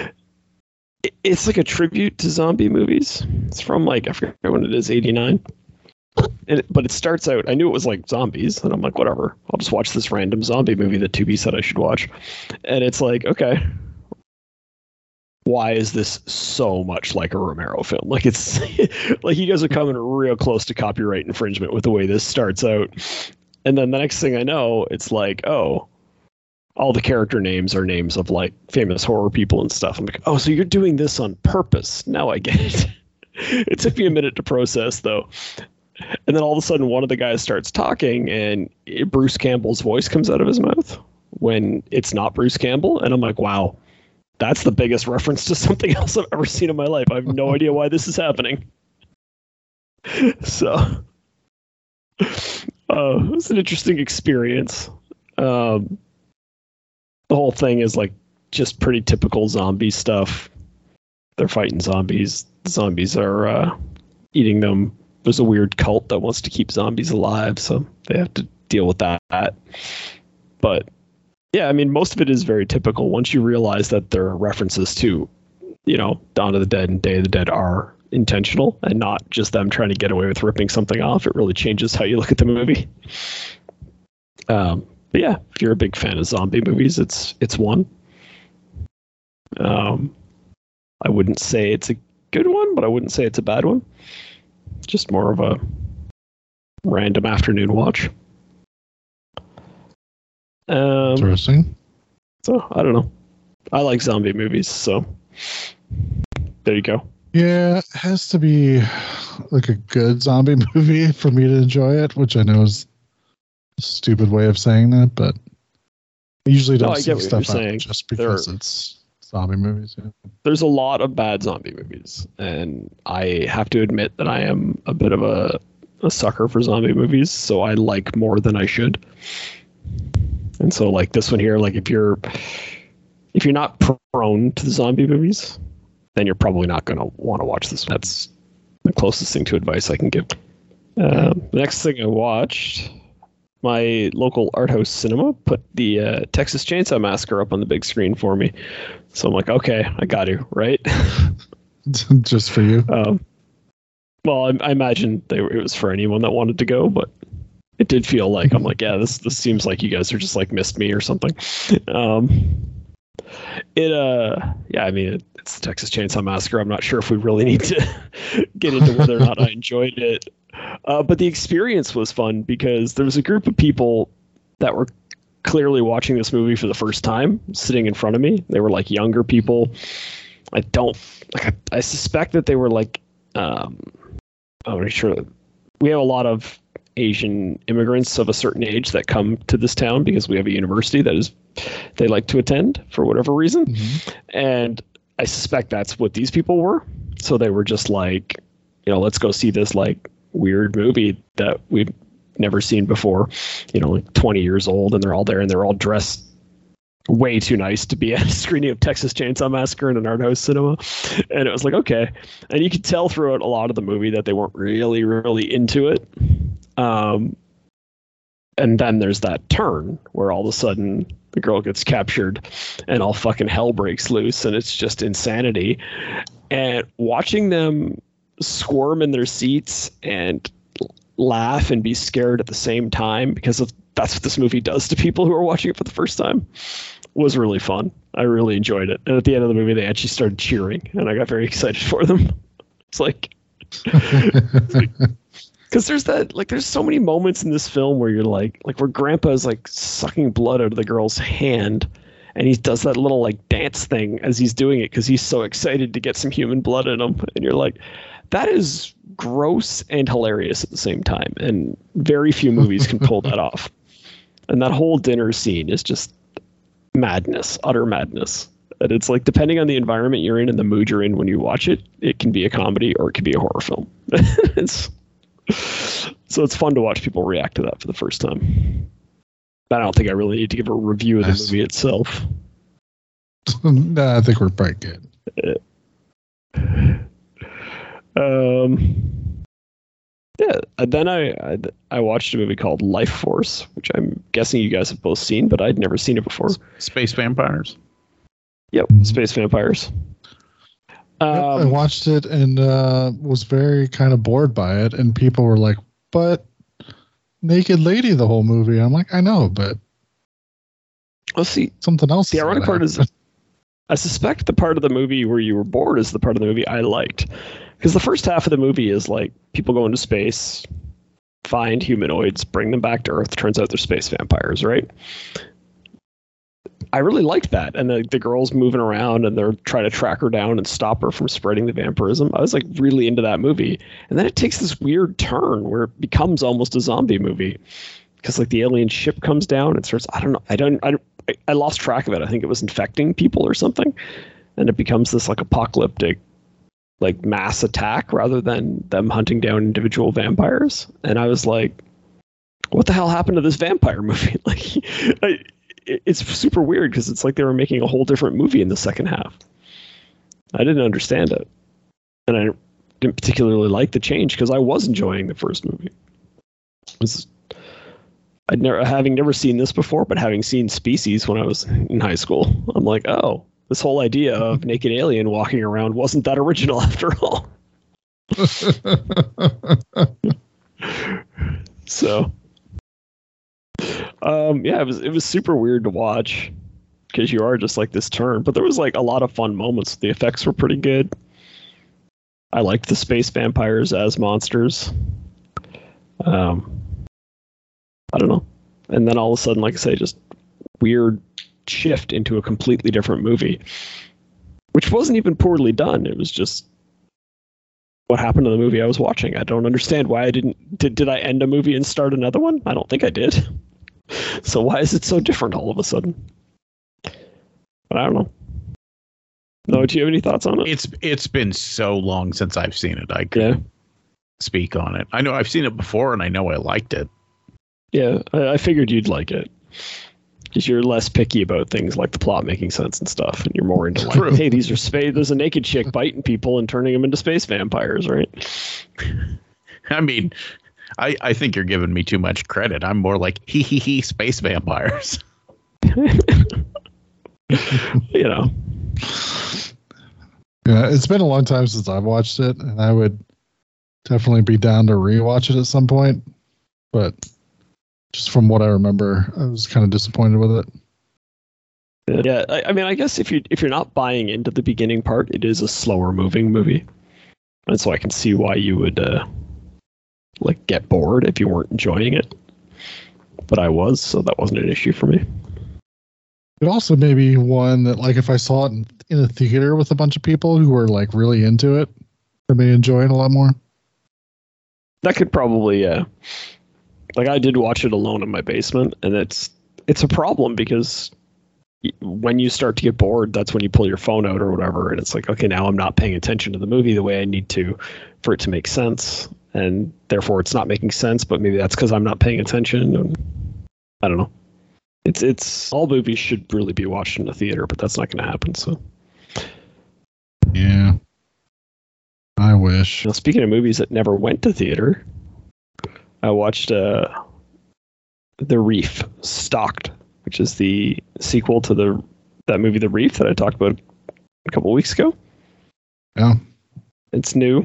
it's like a tribute to zombie movies. It's from like I forget when it is, eighty nine. And but it starts out. I knew it was like zombies, and I'm like, whatever. I'll just watch this random zombie movie that Tubi said I should watch. And it's like, okay, why is this so much like a Romero film? Like it's like you guys are coming real close to copyright infringement with the way this starts out. And then the next thing I know, it's like, oh, all the character names are names of like famous horror people and stuff. I'm like, oh, so you're doing this on purpose. Now I get it. it took me a minute to process though. And then all of a sudden, one of the guys starts talking, and Bruce Campbell's voice comes out of his mouth when it's not Bruce Campbell. And I'm like, wow, that's the biggest reference to something else I've ever seen in my life. I have no idea why this is happening. So, uh, it was an interesting experience. Um, the whole thing is like just pretty typical zombie stuff. They're fighting zombies. Zombies are uh, eating them there's a weird cult that wants to keep zombies alive, so they have to deal with that. But yeah, I mean, most of it is very typical. Once you realize that there are references to, you know, Dawn of the Dead and Day of the Dead are intentional and not just them trying to get away with ripping something off, it really changes how you look at the movie. Um, but yeah, if you're a big fan of zombie movies, it's it's one. Um, I wouldn't say it's a good one, but I wouldn't say it's a bad one just more of a random afternoon watch. Um, Interesting. So I don't know. I like zombie movies, so there you go. Yeah, it has to be like a good zombie movie for me to enjoy it, which I know is stupid way of saying that, but I usually don't No, I see stuff out saying. just because There- it's zombie movies. Yeah. There's a lot of bad zombie movies, and I have to admit that I am a bit of a, a sucker for zombie movies, so I like more than I should. And so, like this one here, like if you're if you're not prone to the zombie movies, then you're probably not going to want to watch this. That's the closest thing to advice I can give. Um, the next thing I watched, my local art house cinema put the uh, Texas Chainsaw Massacre up on the big screen for me. So I'm like, okay, I got to, right? just for you. um, well, I, I imagine they were, it was for anyone that wanted to go, but it did feel like I'm like, yeah, this this seems like you guys are just like missed me or something. Um, it uh, yeah, I mean, it, it's the Texas Chainsaw Massacre. I'm not sure if we really need to get into whether or not I enjoyed it, uh, but the experience was fun because there was a group of people that were clearly watching this movie for the first time, sitting in front of me. They were like younger people. I don't like. I, I suspect that they were like. Um, I'm not sure. We have a lot of Asian immigrants of a certain age that come to this town because we have a university that is they like to attend for whatever reason, Mhm. and I suspect that's what these people were. So they were just like, you know, let's go see this like weird movie that we've never seen before. You know, like 20 years old, and they're all there and they're all dressed way too nice to be at a screening of Texas Chainsaw Massacre in an art house cinema. And it was like, okay. And you could tell throughout a lot of the movie that they weren't really, really into it. Um, and then there's that turn where all of a sudden the girl gets captured and all fucking hell breaks loose and it's just insanity. And watching them squirm in their seats and laugh and be scared at the same time because of that's what this movie does to people who are watching it for the first time was really fun. I really enjoyed it. And at the end of the movie, they actually started cheering, and I got very excited for them. It's like, because there's that, like, there's so many moments in this film where you're like, like where Grandpa is like sucking blood out of the girl's hand, and he does that little like dance thing as he's doing it because he's so excited to get some human blood in him, and you're like, that is gross and hilarious at the same time, and very few movies can pull that off. And that whole dinner scene is just madness, utter madness. And it's like depending on the environment you're in and the mood you're in when you watch it, it can be a comedy or it can be a horror film. it's so it's fun to watch people react to that for the first time. But I don't think I really need to give a review of the movie itself. no, I think we're pretty good. Uh, Um, yeah. Then I, I I watched a movie called Life Force, which I'm guessing you guys have both seen, but I'd never seen it before. Space vampires. Yep, Mhm. Space Vampires. Yep, I Um, watched it and uh, was very kind of bored by it, and people were like, "But naked lady the whole movie." I'm like, "I know, but let's see. something else." The ironic gonna part is. I suspect the part of the movie where you were bored is the part of the movie I liked, because the first half of the movie is like people go into space, find humanoids, bring them back to Earth. Turns out they're space vampires, right? I really liked that. And the, the girls moving around and they're trying to track her down and stop her from spreading the vampirism. I was like really into that movie. And then it takes this weird turn where it becomes almost a zombie movie. Because like the alien ship comes down and starts, I don't know, I don't, I, I lost track of it. I think it was infecting people or something. And it becomes this like apocalyptic like mass attack rather than them hunting down individual vampires. And I was like, what the hell happened to this vampire movie? like, I, it's super weird because it's like they were making a whole different movie in the second half. I didn't understand it, and I didn't particularly like the change because I was enjoying the first movie. Was, I'd never, having never seen this before, but having seen Species when I was in high school, I'm like, oh, this whole idea of naked alien walking around wasn't that original after all. so um, yeah, it was it was super weird to watch because you are just like this turn. But there was like a lot of fun moments. The effects were pretty good. I liked the space vampires as monsters. Um, I don't know. And then all of a sudden, like I say, just weird shift into a completely different movie, which wasn't even poorly done. It was just what happened to the movie I was watching. I don't understand why I didn't. Did, did I end a movie and start another one? I don't think I did. So why is it so different all of a sudden? But I don't know. No, do you have any thoughts on it? It's it's been so long since I've seen it. I could Yeah. speak on it. I know I've seen it before, and I know I liked it. Yeah, I, I figured you'd like it. Because you're less picky about things like the plot making sense and stuff, and you're more into like, True. hey, these are space. There's a naked chick biting people and turning them into space vampires, right? I mean, I I think you're giving me too much credit. I'm more like hee hee hee space vampires. You know, Yeah, it's been a long time since I've watched it, and I would definitely be down to rewatch it at some point. But just from what I remember, I was kind of disappointed with it. yeah. I, I mean, I guess if you if you're not buying into the beginning part, it is a slower moving movie, and so I can see why you would uh, like get bored if you weren't enjoying it. But I was, so that wasn't an issue for me. It also may be one that, like, if I saw it in, in a theater with a bunch of people who were like really into it, I may enjoy it a lot more. That could probably yeah. Like I did watch it alone in my basement, and it's it's a problem because when you start to get bored, that's when you pull your phone out or whatever, and it's like, okay, now I'm not paying attention to the movie the way I need to for it to make sense, and therefore it's not making sense. But maybe that's because I'm not paying attention. And I don't know. It's it's all movies should really be watched in a theater, but that's not going to happen. So Yeah. I wish. Now, speaking of movies that never went to theater, I watched uh, The Reef Stalked, which is the sequel to the that movie The Reef that I talked about a couple weeks ago. Yeah. It's new.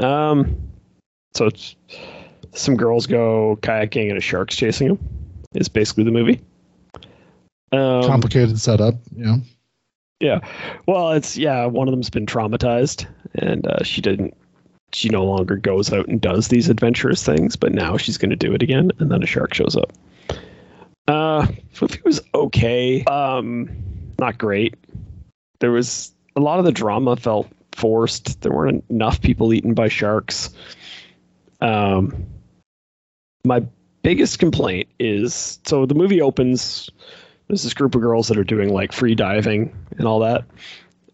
Um, so it's some girls go kayaking and a shark's chasing them. Is basically the movie. Um, Complicated setup. Yeah. yeah. Well, it's yeah. One of them's been traumatized, and uh, she didn't. She no longer goes out and does these adventurous things, but now she's going to do it again. And then a shark shows up. Uh, it was okay. Um, not great. There was a lot of the drama felt forced. There weren't enough people eaten by sharks. Um, my biggest complaint is so the movie opens there's this group of girls that are doing like free diving and all that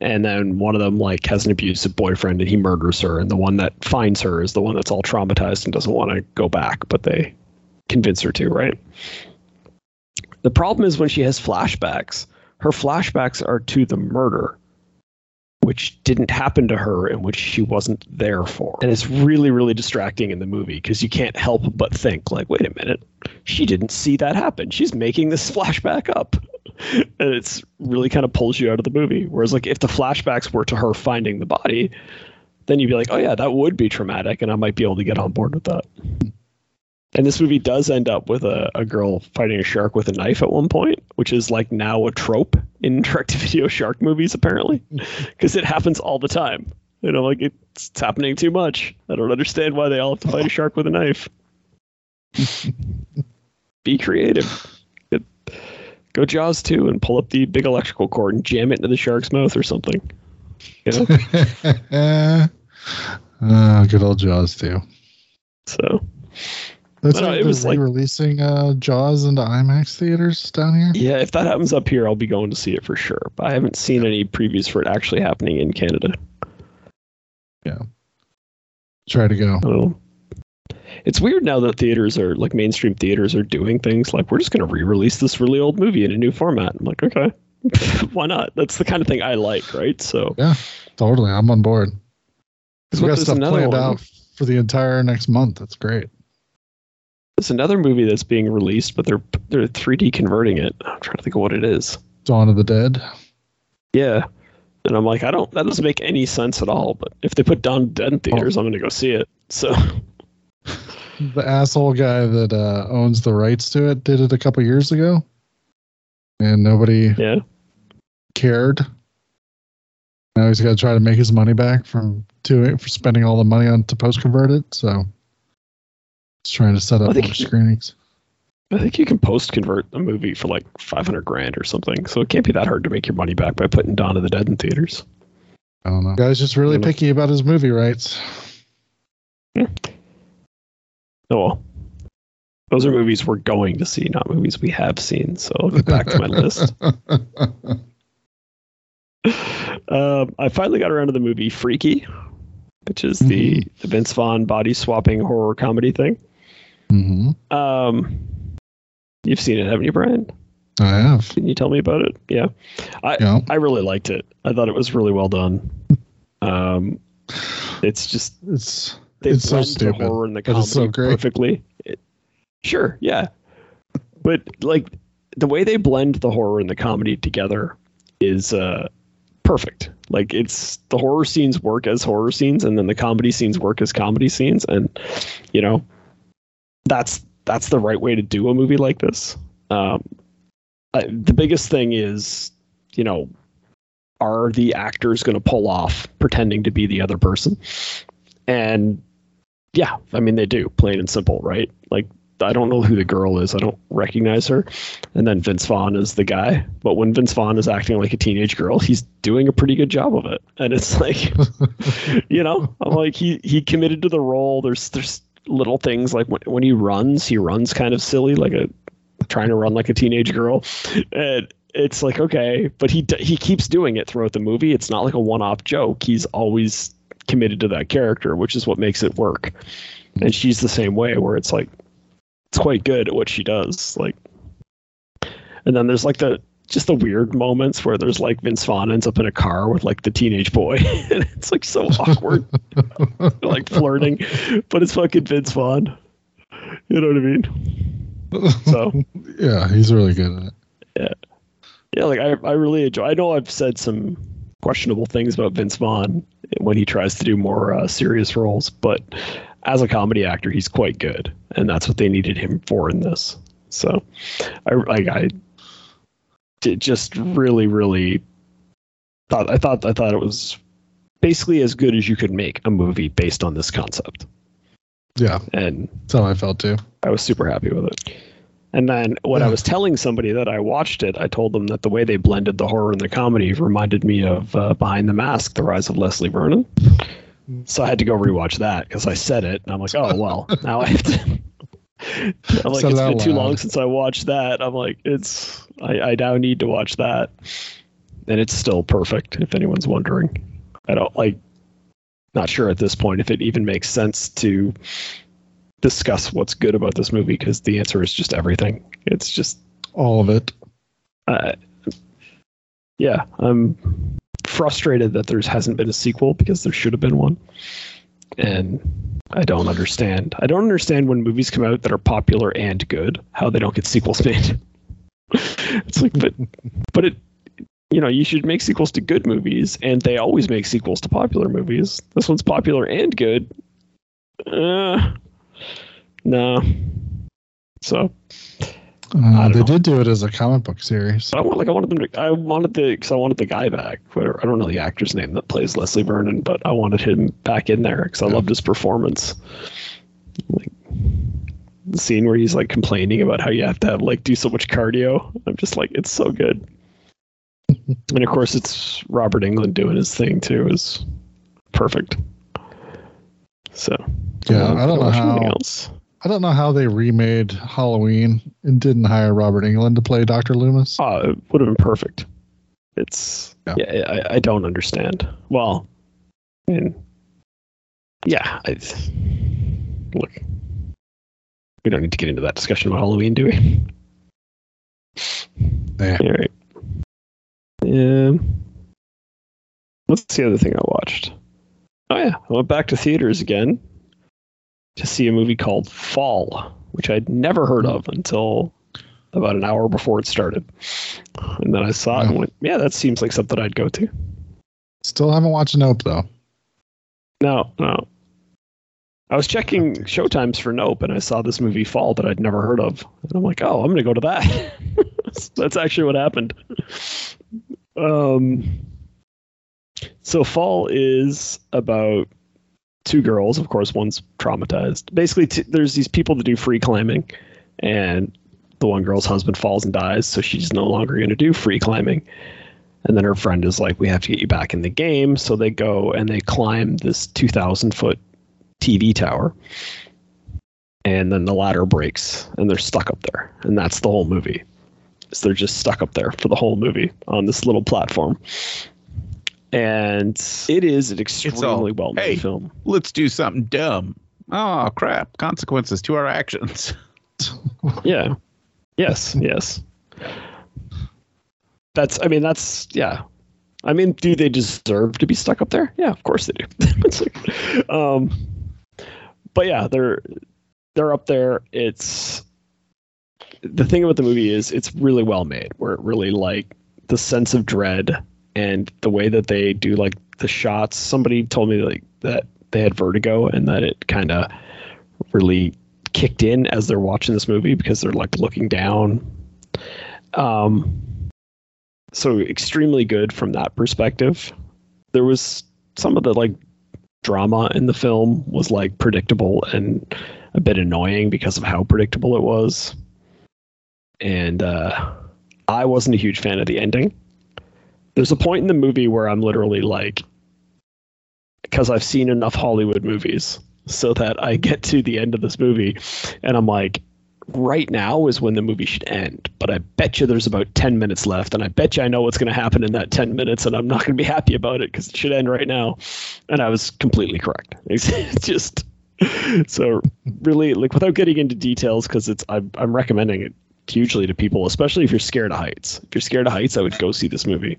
and then one of them like has an abusive boyfriend and he murders her and the one that finds her is the one that's all traumatized and doesn't want to go back but they convince her to right the problem is when she has flashbacks her flashbacks are to the murder which didn't happen to her and which she wasn't there for. And it's really, really distracting in the movie because you can't help but think, like, wait a minute, she didn't see that happen. She's making this flashback up. and it's really kind of pulls you out of the movie. Whereas, like, if the flashbacks were to her finding the body, then you'd be like, oh, yeah, that would be traumatic. And I might be able to get on board with that. And this movie does end up with a, a girl fighting a shark with a knife at one point, which is like now a trope in direct-to-video shark movies, apparently, because it happens all the time. You know, like it's, it's happening too much. I don't understand why they all have to fight a shark with a knife. Be creative. Get- Go Jaws 2 and pull up the big electrical cord and jam it into the shark's mouth or something. You know? uh, good old Jaws 2. so That's No, like it was like- releasing uh, Jaws into IMAX theaters down here. yeah, if that happens up here, I'll be going to see it for sure. But I haven't seen any previews for it actually happening in Canada. Yeah, try to go. So it's weird now that theaters are like mainstream theaters are doing things like we're just going to re-release this really old movie in a new format. I'm like, okay, why not? That's the kind of thing I like, right? So yeah, Totally, I'm on board. because We got stuff planned one. out for the entire next month. That's great. There's another movie that's being released, but they're they're 3D converting it. I'm trying to think of what it is. Dawn of the Dead. Yeah. And I'm like, I don't. That doesn't make any sense at all. But if they put Dawn Dead in theaters, oh. I'm going to go see it. So The asshole guy that uh, owns the rights to it did it a couple years ago, and nobody yeah, cared. Now he's got to try to make his money back from to for spending all the money on to post convert it. So he's trying to set up I think more he- screenings. I think you can post convert a movie for like 500 grand or something. So it can't be that hard to make your money back by putting Dawn of the Dead in theaters. I don't know. Guy's just really picky about his movie rights. Oh well. Those are movies we're going to see, not movies we have seen. So I'll get back to my list. Um, I finally got around to the movie Freaky, which is the, the Vince Vaughn body swapping horror comedy thing. hmm Um, you've seen it, haven't you, Brian? I have. Can you tell me about it? Yeah, I Yeah. I really liked it. I thought it was really well done. Um, it's just It's they It's so blend stupid, the horror and the comedy it's so great. perfectly. It- sure, yeah, but like the way they blend the horror and the comedy together is uh, perfect. Like it's the horror scenes work as horror scenes, and then the comedy scenes work as comedy scenes, and you know that's that's the right way to do a movie like this. Um, I, the biggest thing is, you know, are the actors going to pull off pretending to be the other person? And yeah, I mean they do, plain and simple, right? Like I don't know who the girl is, I don't recognize her. And then Vince Vaughn is the guy, but when Vince Vaughn is acting like a teenage girl, he's doing a pretty good job of it. And it's like, you know, I'm like he he committed to the role. There's there's little things like when when he runs, he runs kind of silly, like a trying to run like a teenage girl, and it's like okay, but he he keeps doing it throughout the movie. It's not like a one-off joke. He's always committed to that character, which is what makes it work. And she's the same way, where it's like it's quite good at what she does. Like, and then there's like the just the weird moments where there's like Vince Vaughn ends up in a car with like the teenage boy, and it's like so awkward, like flirting, but it's fucking Vince Vaughn. You know what I mean? So yeah, he's really good at it. yeah, yeah. like I, I really enjoy. I know I've said some questionable things about Vince Vaughn when he tries to do more uh, serious roles, but as a comedy actor, he's quite good, and that's what they needed him for in this. So, I like I did just really, really thought I thought I thought it was basically as good as you could make a movie based on this concept, Yeah, and that's how I felt too. I was super happy with it. And then when I was telling somebody that I watched it, I told them that the way they blended the horror and the comedy reminded me of uh, Behind the Mask: The Rise of Leslie Vernon. So I had to go rewatch that because I said it, and I'm like, oh well, now I have to. I'm like, it's it's been too long since I watched that. I'm like, it's I, I now need to watch that, and it's still perfect. If anyone's wondering, I don't like. Not sure at this point if it even makes sense to discuss what's good about this movie because the answer is just everything. It's just, All of it. uh, yeah, I'm frustrated that there hasn't been a sequel because there should have been one, and I don't understand. I don't understand when movies come out that are popular and good how they don't get sequels made. it's like, but, but it. You know, you should make sequels to good movies, and they always make sequels to popular movies. This one's popular and good. Uh, no. So Uh, they know. did do it as a comic book series. I want like I wanted them to I wanted the because I wanted the guy back. Where I don't know the actor's name that plays Leslie Vernon, but I wanted him back in there because I loved his performance. Like, the scene where he's like complaining about how you have to have like do so much cardio. I'm just like, it's so good. and of course, it's Robert Englund doing his thing too. Is perfect. So Yeah, I don't know how- else. I don't know how they remade Halloween and didn't hire Robert Englund to play Dr. Loomis. Oh, it would have been perfect. It's Yeah. yeah, I, I don't understand. Well, I mean, yeah, I look. We don't need to get into that discussion about Halloween, do we? Yeah. All right. Um, what's the other thing I watched? Oh yeah, I went back to theaters again to see a movie called Fall, which I'd never heard of until about an hour before it started. And then I saw it and went, yeah, that seems like something I'd go to. Still haven't watched Nope though. No, no. I was checking showtimes for Nope and I saw this movie Fall that I'd never heard of. And I'm like, oh, I'm going to go to that. That's actually what happened. Um, so Fall is about two girls. Of course, one's traumatized. Basically, t- there's these people that do free climbing, and the one girl's husband falls and dies, so she's no longer going to do free climbing. And then her friend is like, "We have to get you back in the game." So they go and they climb this 2,000 foot TV tower, and then the ladder breaks, and they're stuck up there, and that's the whole movie. So they're just stuck up there for the whole movie on this little platform. And it is an extremely well made hey. film. Let's do something dumb. Oh crap! Consequences to our actions. Yeah. Yes. Yes. That's. I mean, that's. Yeah. I mean, do they deserve to be stuck up there? Yeah, of course they do. it's like, um, but yeah, they're they're up there. It's the thing about the movie is it's really well made. Where it really like the sense of dread and the way that they do like the shots. Somebody told me like that they had vertigo and that it kind of really kicked in as they're watching this movie because they're like looking down. Um, so extremely good from that perspective. There was some of the like drama in the film was like predictable and a bit annoying because of how predictable it was. And uh, I wasn't a huge fan of the ending. There's a point in the movie where I'm literally like, because I've seen enough Hollywood movies so that I get to the end of this movie and I'm like, right now is when the movie should end. But I bet you there's about 10 minutes left, and I bet you I know what's going to happen in that 10 minutes, and I'm not going to be happy about it because it should end right now. And I was completely correct. It's just so really like without getting into details because it's I'm, I'm recommending it hugely to people, especially if you're scared of heights. If you're scared of heights, I would go see this movie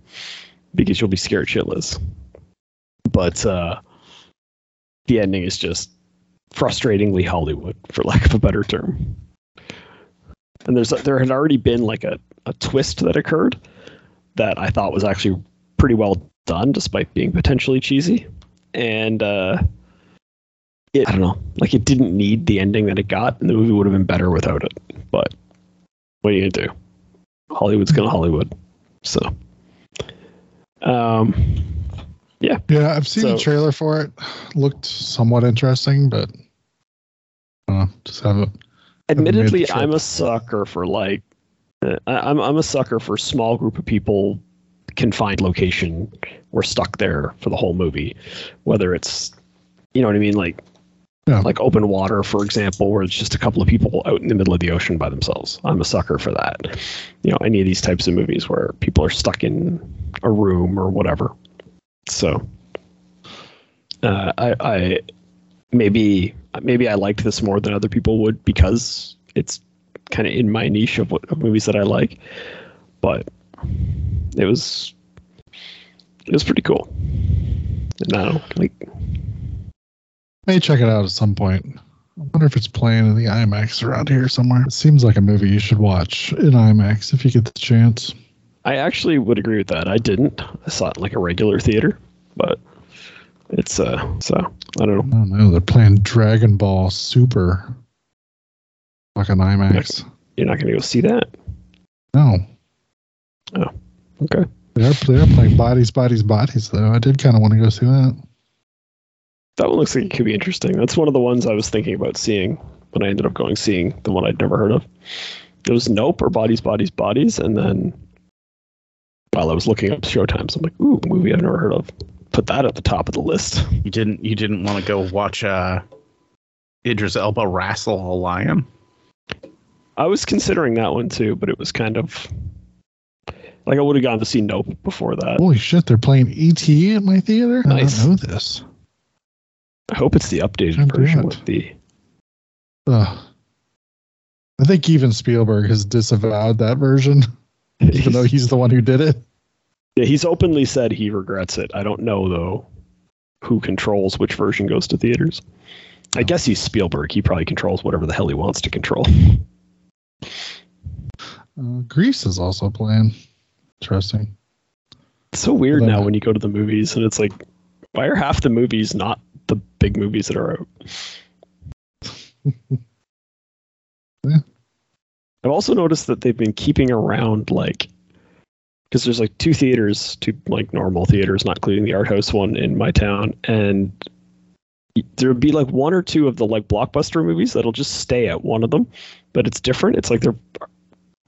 because you'll be scared shitless. But uh, the ending is just frustratingly Hollywood, for lack of a better term. And there's there had already been like a, a twist that occurred that I thought was actually pretty well done, despite being potentially cheesy. And uh, it, I don't know, like it didn't need the ending that it got, and the movie would have been better without it. But what are you gonna do? Hollywood's gonna Hollywood. So, um, Yeah, yeah. I've seen So- the trailer for it. Looked somewhat interesting, but I don't know, just haven't. Haven't admittedly. I'm a sucker for like, uh, I'm I'm a sucker for small group of people, confined location. We're stuck there for the whole movie, whether it's, you know what I mean, like, Yeah. like open water, for example, where it's just a couple of people out in the middle of the ocean by themselves. I'm a sucker for that. You know, any of these types of movies where people are stuck in a room or whatever. So, uh, I, I maybe maybe I liked this more than other people would because it's kind of in my niche of what of movies that I like. But it was it was pretty cool. And don't like May check it out at some point. I wonder if it's playing in the IMAX around here somewhere. It seems like a movie you should watch in IMAX if you get the chance. I actually would agree with that. I didn't. I saw it in like a regular theater, but it's uh so I don't know. I don't know. They're playing Dragon Ball Super. Fucking IMAX. You're not gonna go see that. No. Oh. Okay. They are, they are playing Bodies, Bodies, Bodies, though. I did kind of want to go see that. That one looks like it could be interesting. That's one of the ones I was thinking about seeing. when I ended up going seeing the one I'd never heard of. It was Nope or Bodies, Bodies, Bodies, and then while I was looking up showtimes, I'm like, ooh, movie I've never heard of. Put that at the top of the list. You didn't you didn't want to go watch uh Idris Elba wrestle a lion? I was considering that one too, but it was kind of like I would have gone to see Nope before that. Holy shit, they're playing ET at my theater? Nice. I don't know this. I hope it's the updated do version with the. Ugh. I think even Spielberg has disavowed that version, even though he's the one who did it. Yeah, he's openly said he regrets it. I don't know though who controls which version goes to theaters. I guess he's Spielberg. He probably controls whatever the hell he wants to control. Uh, Grease is also playing. Interesting. It's so weird now then- when you go to the movies and it's like, why are half the movies not the big movies that are out? Yeah. I've also noticed that they've been keeping around like, because there's like two theaters, two like normal theaters, not including the art house one in my town, and there would be like one or two of the like blockbuster movies that'll just stay at one of them, but it's different. It's like they're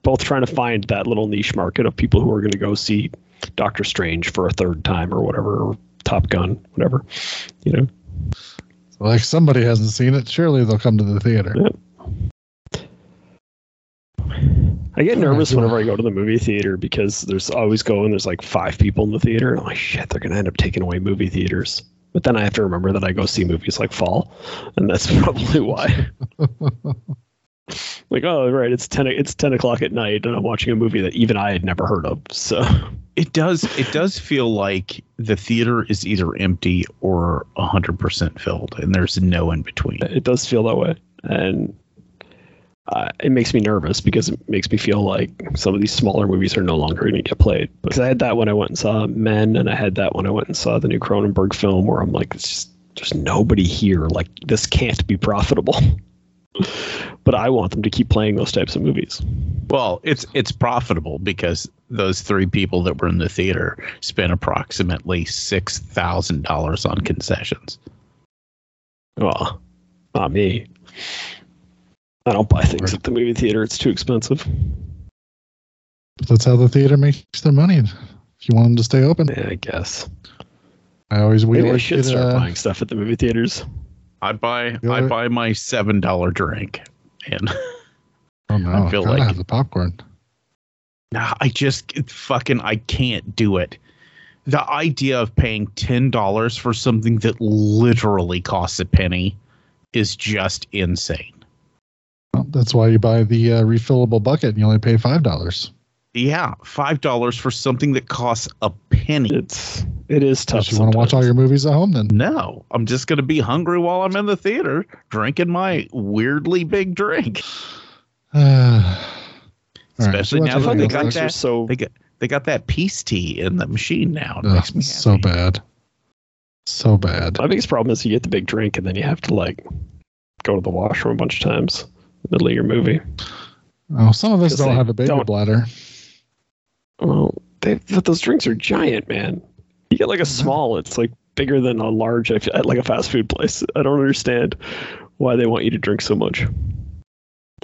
both trying to find that little niche market of people who are going to go see Doctor Strange for a third time or whatever, or Top Gun, whatever. You know, So, like somebody hasn't seen it. Surely they'll come to the theater. Yeah. I get nervous whenever I. I go to the movie theater because there's always go and there's like five people in the theater and I'm like shit they're gonna end up taking away movie theaters. But then I have to remember that I go see movies like Fall, and that's probably why. like oh right, it's ten it's ten o'clock at night and I'm watching a movie that even I had never heard of. So It does it does feel like the theater is either empty or 100% filled and there's no in between. it does feel that way, and uh, it makes me nervous because it makes me feel like some of these smaller movies are no longer going to get played. Because I had that when I went and saw Men, and I had that when I went and saw the new Cronenberg film, where I'm like, it's just, there's nobody here. Like this can't be profitable. but I want them to keep playing those types of movies. Well, it's it's profitable because those three people that were in the theater spent approximately six thousand dollars on concessions. Well, not me. I don't buy things at the movie theater. It's too expensive. But that's how the theater makes their money. If you want them to stay open, Yeah, I guess. I always we Maybe I should start uh, buying stuff at the movie theaters. I buy I buy my seven dollar drink, and Oh no! I feel like- have the popcorn. nah, I just fucking I can't do it. The idea of paying ten dollars for something that literally costs a penny is just insane. Well, that's why you buy the uh, refillable bucket and you only pay five dollars. Yeah, five dollars for something that costs a penny. It's it is tough. If you want to watch all your movies at home, then No, I'm just going to be hungry while I'm in the theater drinking my weirdly big drink. uh, Especially now that they got drinks are that- so They got they got that peace tea in the machine now. It Ugh, makes me so bad, so bad. My biggest problem is you get the big drink and then you have to like go to the washroom a bunch of times in the middle of your movie. Oh, some of us don't have a baby don't- bladder. Well, they but those drinks are giant, man. You get like a mm-hmm. small, it's like bigger than a large at at, like a fast food place. I don't understand why they want you to drink so much.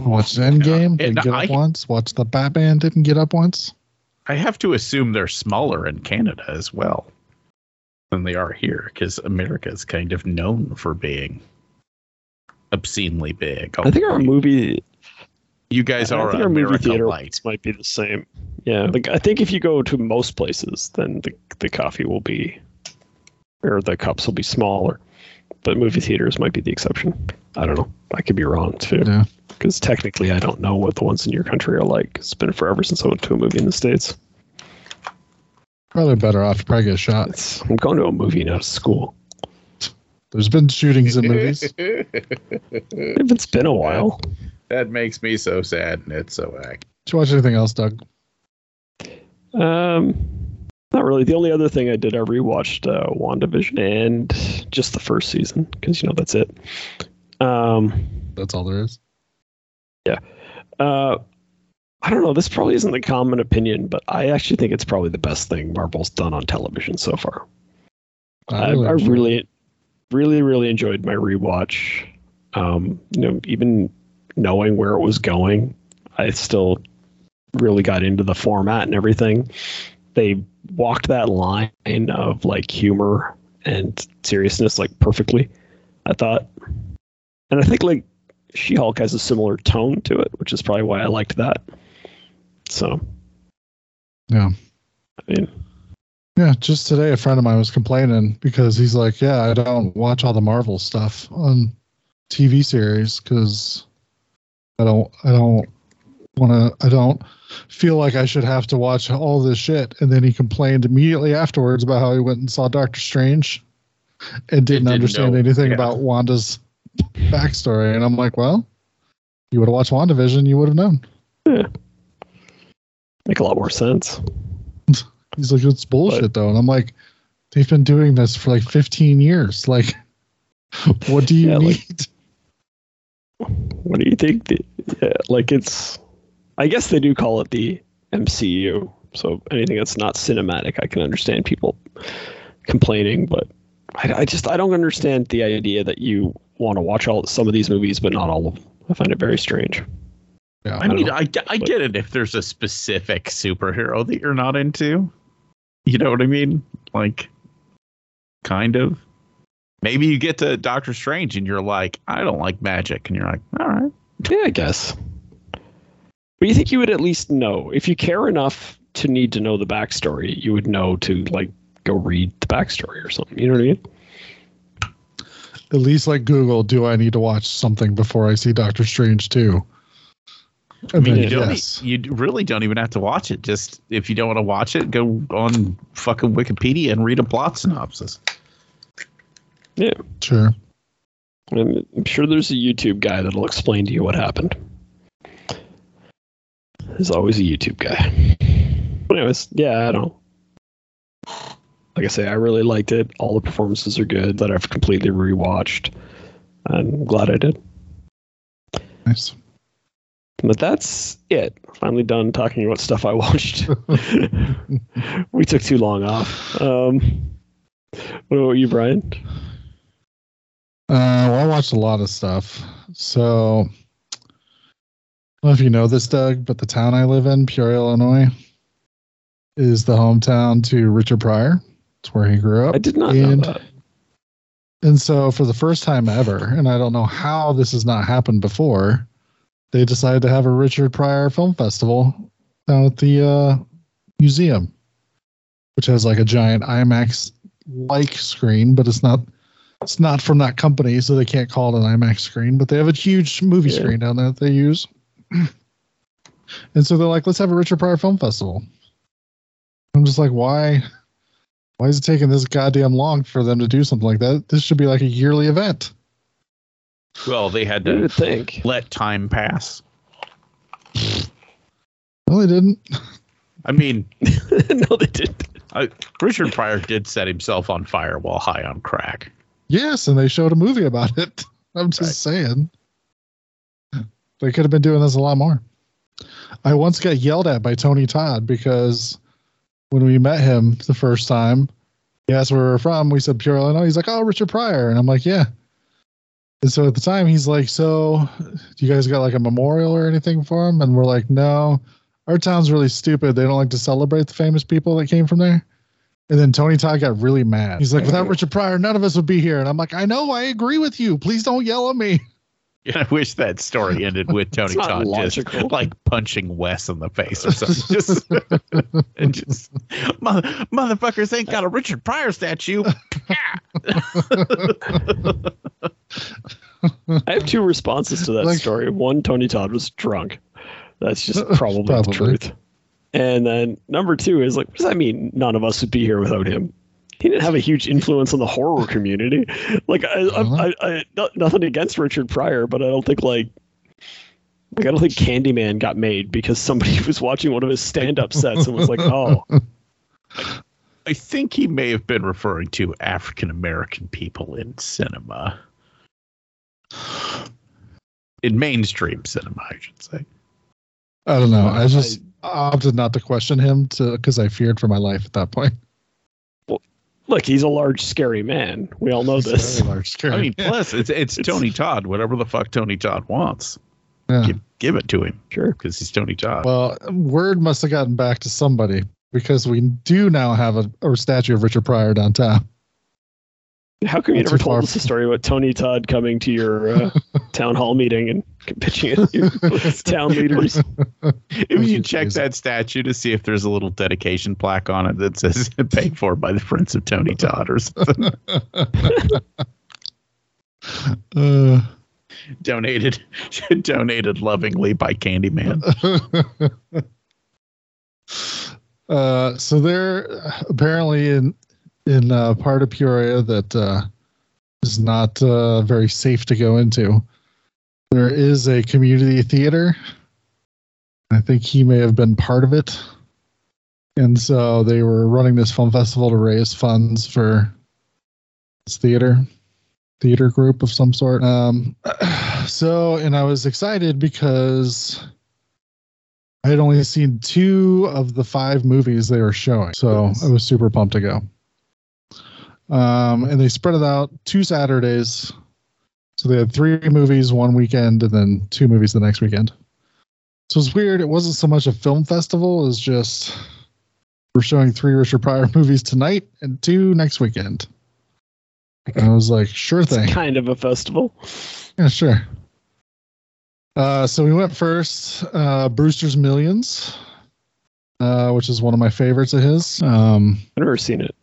Watch Endgame, didn't And get I- up once. Watch the Batman, didn't get up once. I have to assume they're smaller in Canada as well than they are here because America is kind of known for being obscenely big. I think our oh, movie you guys I are think our movie America theater light. might be the same. Yeah, like I think if you go to most places, then the the coffee will be, or the cups will be smaller, but movie theaters might be the exception. I don't know. I could be wrong too. Yeah. Because technically, I don't know what the ones in your country are like. It's been forever since I went to a movie in the states. Probably better off to probably get shot. It's, I'm going to a movie, now. school. There's been shootings in movies. If it's been a while, that makes me so sad and it's so act. Did you watch anything else, Doug? um, not really. The only other thing I did, I rewatched uh, WandaVision and just the first season because you know that's it. Um, That's all there is. Yeah. Uh, I don't know. This probably isn't the common opinion, but I actually think it's probably the best thing Marvel's done on television so far. I, I enjoyed it. really, really, really enjoyed my rewatch. Um, you know, even knowing where it was going, I still really got into the format and everything. They walked that line of like humor and seriousness like perfectly. I thought, and I think like She Hulk has a similar tone to it, which is probably why I liked that. So, Yeah. I mean, Yeah, just today a friend of mine was complaining because he's like, "Yeah, I don't watch all the Marvel stuff on TV series because I don't, I don't want to, I don't feel like I should have to watch all this shit." And then he complained immediately afterwards about how he went and saw Doctor Strange and didn't, didn't understand know, anything yeah. about Wanda's backstory. And I'm like, "Well, you would have watched WandaVision, you would have known." Yeah. make a lot more sense. He's like, "It's bullshit, though," and I'm like, "They've been doing this for like 15 years. Like, what do you Yeah, like- need?" What do you think? The, yeah, like it's, I guess they do call it the MCU. So anything that's not cinematic, I can understand people complaining, but I, I just I don't understand the idea that you want to watch all some of these movies, but not all of them. I find it very strange. yeah, I mean, know. I, get- I get it if there's a specific superhero that you're not into. You know what I mean? Like, kind of. Maybe you get to Doctor Strange and you're like, I don't like magic. And you're like, all right. Yeah, I guess. But you think you would at least know if you care enough to need to know the backstory, you would know to like go read the backstory or something. You know what I mean? at least like Google, do I need to watch something before I see Doctor Strange too? I mean, you don't. yes. You really don't even have to watch it. Just if you don't want to watch it, go on fucking Wikipedia and read a plot synopsis. Yeah. Sure. I'm, sure there's a YouTube guy that'll explain to you what happened. There's always a YouTube guy. But anyways, yeah, I don't. Like I say, I really liked it. All the performances are good that I've completely rewatched. I'm glad I did. Nice. But that's it. Finally done talking about stuff I watched. we took too long off. Um, what about you, Brian? Uh, well, I watched a lot of stuff. So, I don't know if you know this, Doug, but the town I live in, Peoria, Illinois, is the hometown to Richard Pryor. It's where he grew up. I did not know And- that. And so, for the first time ever, and I don't know how this has not happened before, they decided to have a Richard Pryor Film Festival down at the uh, museum, which has like a giant IMAX like screen, but it's not. It's not from that company, so they can't call it an IMAX screen. But they have a huge movie Yeah. screen down there that they use. and so they're like, "Let's have a Richard Pryor Film Festival." I'm just like, why? Why is it taking this goddamn long for them to do something like that? This should be like a yearly event. Well, they had to think. let time pass. No, they didn't. I mean, no, they didn't. I, Richard Pryor did set himself on fire while high on crack. Yes, and they showed a movie about it. I'm just saying. They could have been doing this a lot more. I once got yelled at by Tony Todd because when we met him the first time, he asked where we were from. We said Peoria Illinois. He's like, "Oh, Richard Pryor," and I'm like, "Yeah." And so at the time, he's like, "So, do you guys got like a memorial or anything for him?" And we're like, "No, our town's really stupid. They don't like to celebrate the famous people that came from there." And then Tony Todd got really mad. He's like, "Without Richard Pryor, none of us would be here." And I'm like, "I know, I agree with you. Please don't yell at me." Yeah, I wish that story ended with Tony Todd logical. just like punching Wes in the face or something. Just, and just mother, motherfuckers ain't got a Richard Pryor statue. I have two responses to that Like- story. One, Tony Todd was drunk. That's just probably, Probably. the truth. And then number two is like, what does that mean? None of us would be here without him. He didn't have a huge influence on the horror community. Like, I, Uh-huh. I, I, I not, nothing against Richard Pryor, but I don't think like, like I don't think Candyman got made because somebody was watching one of his stand-up sets and was like, "Oh, I think he may have been referring to African American people in cinema. In mainstream cinema, I should say. I don't know. I I- just opted not to question him to because I feared for my life at that point. Look, he's a large, scary man. We all know It's this. large scary. I mean, plus it's it's Tony Todd. Whatever the fuck Tony Todd wants, Yeah. give, give it to him Sure. because he's Tony Todd. Well, word must have gotten back to somebody because we do now have a, a statue of Richard Pryor downtown. How come you Not never too far. told us the story about Tony Todd coming to your uh, town hall meeting and pitching it to your town leaders? if you check that statue to see if there's a little dedication plaque on it that says paid for by the Prince of Tony Todd or something, Uh, donated donated lovingly by Candyman. uh, so they're apparently in in uh, part of Peoria that uh, is not uh, very safe to go into. There is a community theater. I think he may have been part of it. And so they were running this film festival to raise funds for this theater, theater group of some sort. Um, so, and I was excited because I had only seen two of the five movies they were showing. So I was super pumped to go. Um, and they spread it out two Saturdays. So they had three movies one weekend and then two movies the next weekend. So it's weird. It wasn't so much a film festival as just we're showing three Richard Pryor movies tonight and two next weekend. And I was like, sure thing. It's kind of a festival. Yeah, sure. Uh, so we went first, uh, Brewster's Millions, uh, which is one of my favorites of his. Um, I've never seen it.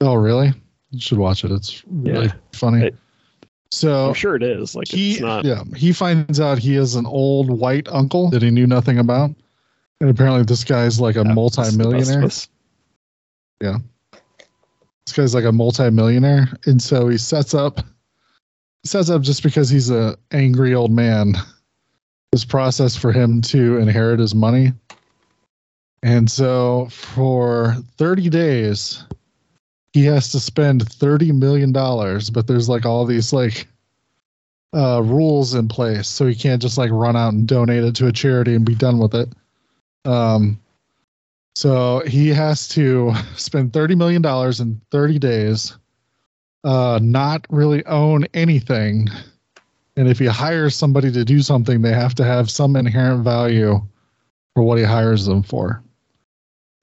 Oh, really? You should watch it. It's really Yeah. funny. It- so I'm sure it is. Like he, it's not. yeah, he finds out he is an old white uncle that he knew nothing about, and apparently this guy's like a Yeah, it's the best of multi-millionaire. us. this guy's like a multi-millionaire and so he sets up sets up just because he's a angry old man this process for him to inherit his money and so for 30 days he has to spend 30 million dollars but there's like all these like uh rules in place so he can't just like run out and donate it to a charity and be done with it um so he has to spend $30 million in 30 days, uh, not really own anything. And if he hires somebody to do something, they have to have some inherent value for what he hires them for.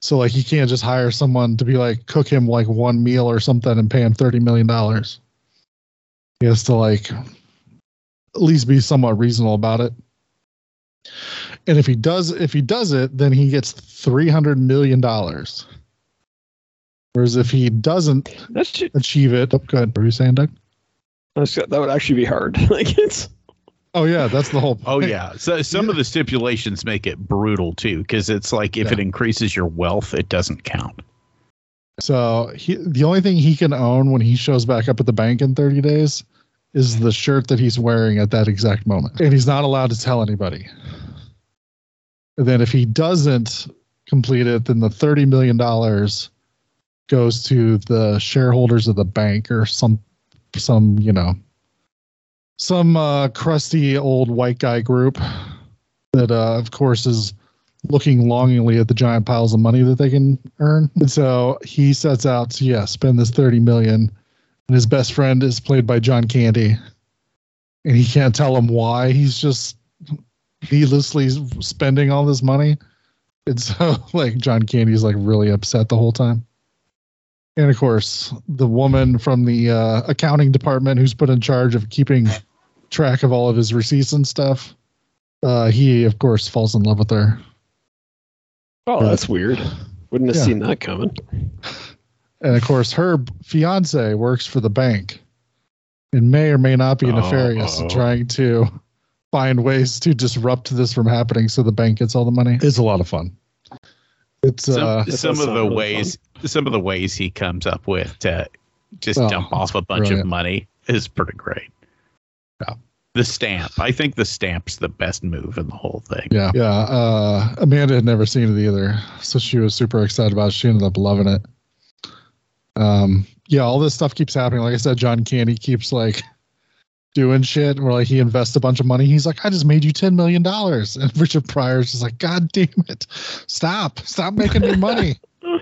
So, like, he can't just hire someone to be like, cook him like one meal or something and pay him $30 million. He has to, like, at least be somewhat reasonable about it. And if he does, if he does it, then he gets three hundred million dollars. Whereas if he doesn't That's ju- achieve it, oh, good. What were you saying, Doug? that would actually be hard. like it's Oh yeah, that's the whole. Oh yeah. So some of the stipulations make it brutal too, because it's like if Yeah. it increases your wealth, it doesn't count. So he, the only thing he can own when he shows back up at the bank in thirty days is the shirt that he's wearing at that exact moment, and he's not allowed to tell anybody. And then if he doesn't complete it, then the thirty million dollars goes to the shareholders of the bank or some some you know some uh, crusty old white guy group that uh, of course is looking longingly at the giant piles of money that they can earn. And so he sets out to yeah spend this thirty million, and his best friend is played by John Candy, and he can't tell him why. He's just needlessly spending all this money, and so like John Candy's like really upset the whole time. And of course, the woman from the uh, accounting department who's put in charge of keeping track of all of his receipts and stuff, uh, he of course falls in love with her. oh, that's weird. Wouldn't have Yeah. seen that coming. And of course, her fiance works for the bank and may or may not be nefarious, Oh. trying to find ways to disrupt this from happening so the bank gets all the money. It's a lot of fun. It's Some, uh, some of the really ways some of the ways he comes up with to just Oh, dump off a bunch brilliant. of money is pretty great. Yeah. The stamp. I think the stamp's the best move in the whole thing. yeah, yeah. Uh, Amanda had never seen it either, so she was super excited about it. She ended up loving it. Um, yeah, all this stuff keeps happening. Like I said, John Candy keeps like doing shit where like he invests a bunch of money. He's like, I just made you ten million dollars, and Richard Pryor's just like, God damn it, stop, stop making me money.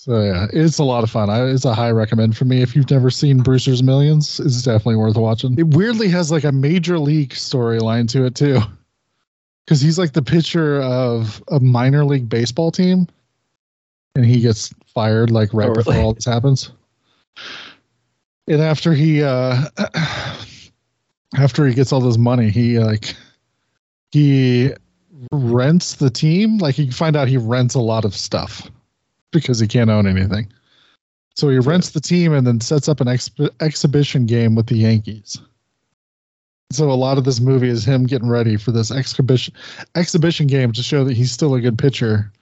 So yeah, it's a lot of fun. I, it's a high recommend for me. If you've never seen Brewster's Millions, it's definitely worth watching. It weirdly has like a major league storyline to it too, because he's like the pitcher of a minor league baseball team, and he gets fired like right Oh, before really? all this happens. And after he uh after he gets all this money, he like he rents the team. Like you can find out he rents a lot of stuff because he can't own anything. So he rents the team and then sets up an exp- exhibition game with the Yankees. So a lot of this movie is him getting ready for this exhibition exhibition game to show that he's still a good pitcher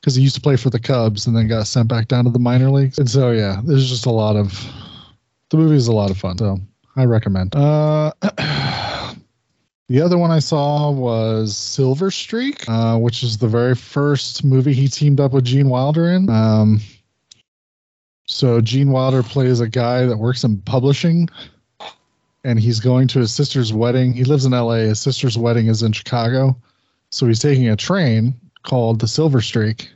because he used to play for the Cubs and then got sent back down to the minor leagues. And so yeah, there's just a lot of the movie is a lot of fun. So I recommend. Uh, the other one I saw was Silver Streak, uh, which is the very first movie he teamed up with Gene Wilder in. Um, so Gene Wilder plays a guy that works in publishing, and he's going to his sister's wedding. He lives in L.A. His sister's wedding is in Chicago, so he's taking a train called the Silver Streak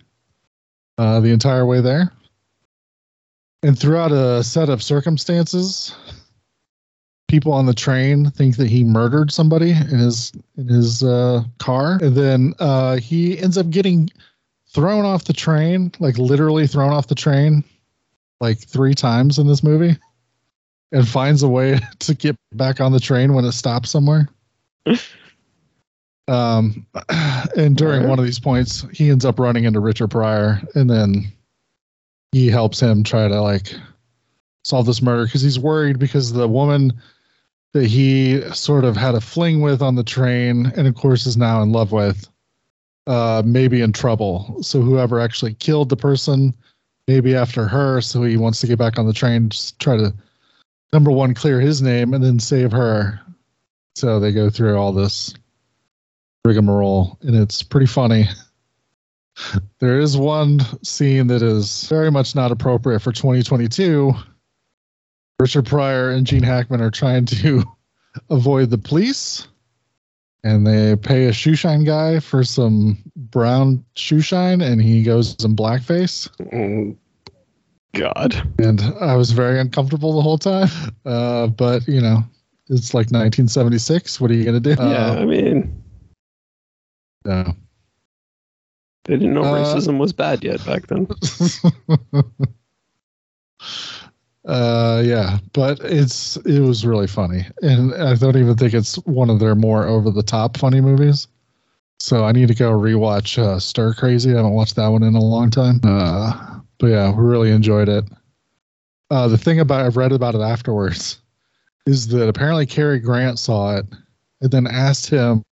uh, the entire way there. And throughout a set of circumstances, people on the train think that he murdered somebody in his in his uh, car, and then uh, he ends up getting thrown off the train, like literally thrown off the train, like three times in this movie, and finds a way to get back on the train when it stops somewhere. um, and during one of these points, he ends up running into Richard Pryor, and then he helps him try to like solve this murder because he's worried because the woman that he sort of had a fling with on the train and of course is now in love with uh may be in trouble. So whoever actually killed the person maybe after her so he wants to get back on the train just try to number one clear his name and then save her. So they go through all this rigmarole and it's pretty funny. There is one scene that is very much not appropriate for 2022 Richard Pryor and Gene Hackman are trying to avoid the police, and they pay a shoe shine guy for some brown shoe shine, and he goes in blackface. Oh, God. And I was very uncomfortable the whole time. Uh, but you know, it's like 1976. What are you gonna do? yeah, I mean, Uh, they didn't know Uh, racism was bad yet back then. uh yeah but it's it was really funny. And i don't even think it's one of their more over the top funny movies. So i need to go rewatch uh stir crazy. I haven't watched that one in a long time. Uh but yeah we really enjoyed it. Uh the thing about i've read about it afterwards is that apparently Cary grant saw it and then asked him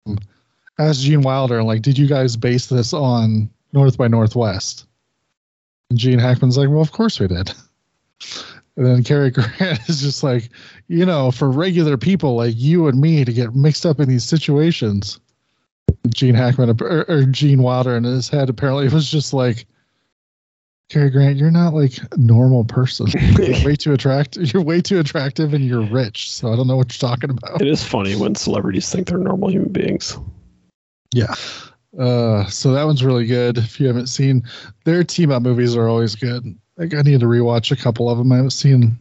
asked gene wilder like did you guys base this on north by northwest? And gene hackman's like well of course we did and then Cary Grant is just like, you know, for regular people like you and me to get mixed up in these situations. Gene Hackman or, or Gene Wilder in his head apparently was just like, Cary Grant, you're not like a normal person. You're way too attractive. You're way too attractive, and you're rich. So I don't know what you're talking about. It is funny when celebrities think they're normal human beings. Yeah. Uh, so that one's really good. If you haven't seen, their team up movies are always good. Like I need to rewatch a couple of them. I haven't seen,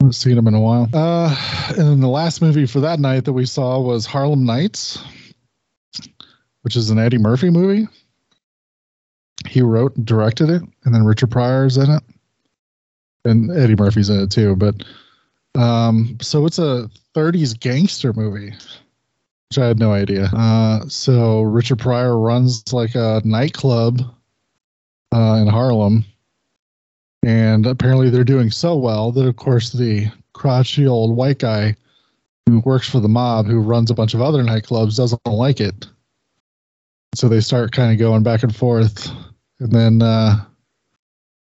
haven't seen them in a while. Uh, and then the last movie for that night that we saw was Harlem Nights, which is an Eddie Murphy movie. He wrote and directed it, and then Richard Pryor's in it, and Eddie Murphy's in it too. But um, so it's a 30s gangster movie which I had no idea. Uh, so Richard Pryor runs like a nightclub uh, in Harlem, and apparently they're doing so well that, of course, the crotchety old white guy who works for the mob, who runs a bunch of other nightclubs, doesn't like it. So they start kind of going back and forth, and then uh,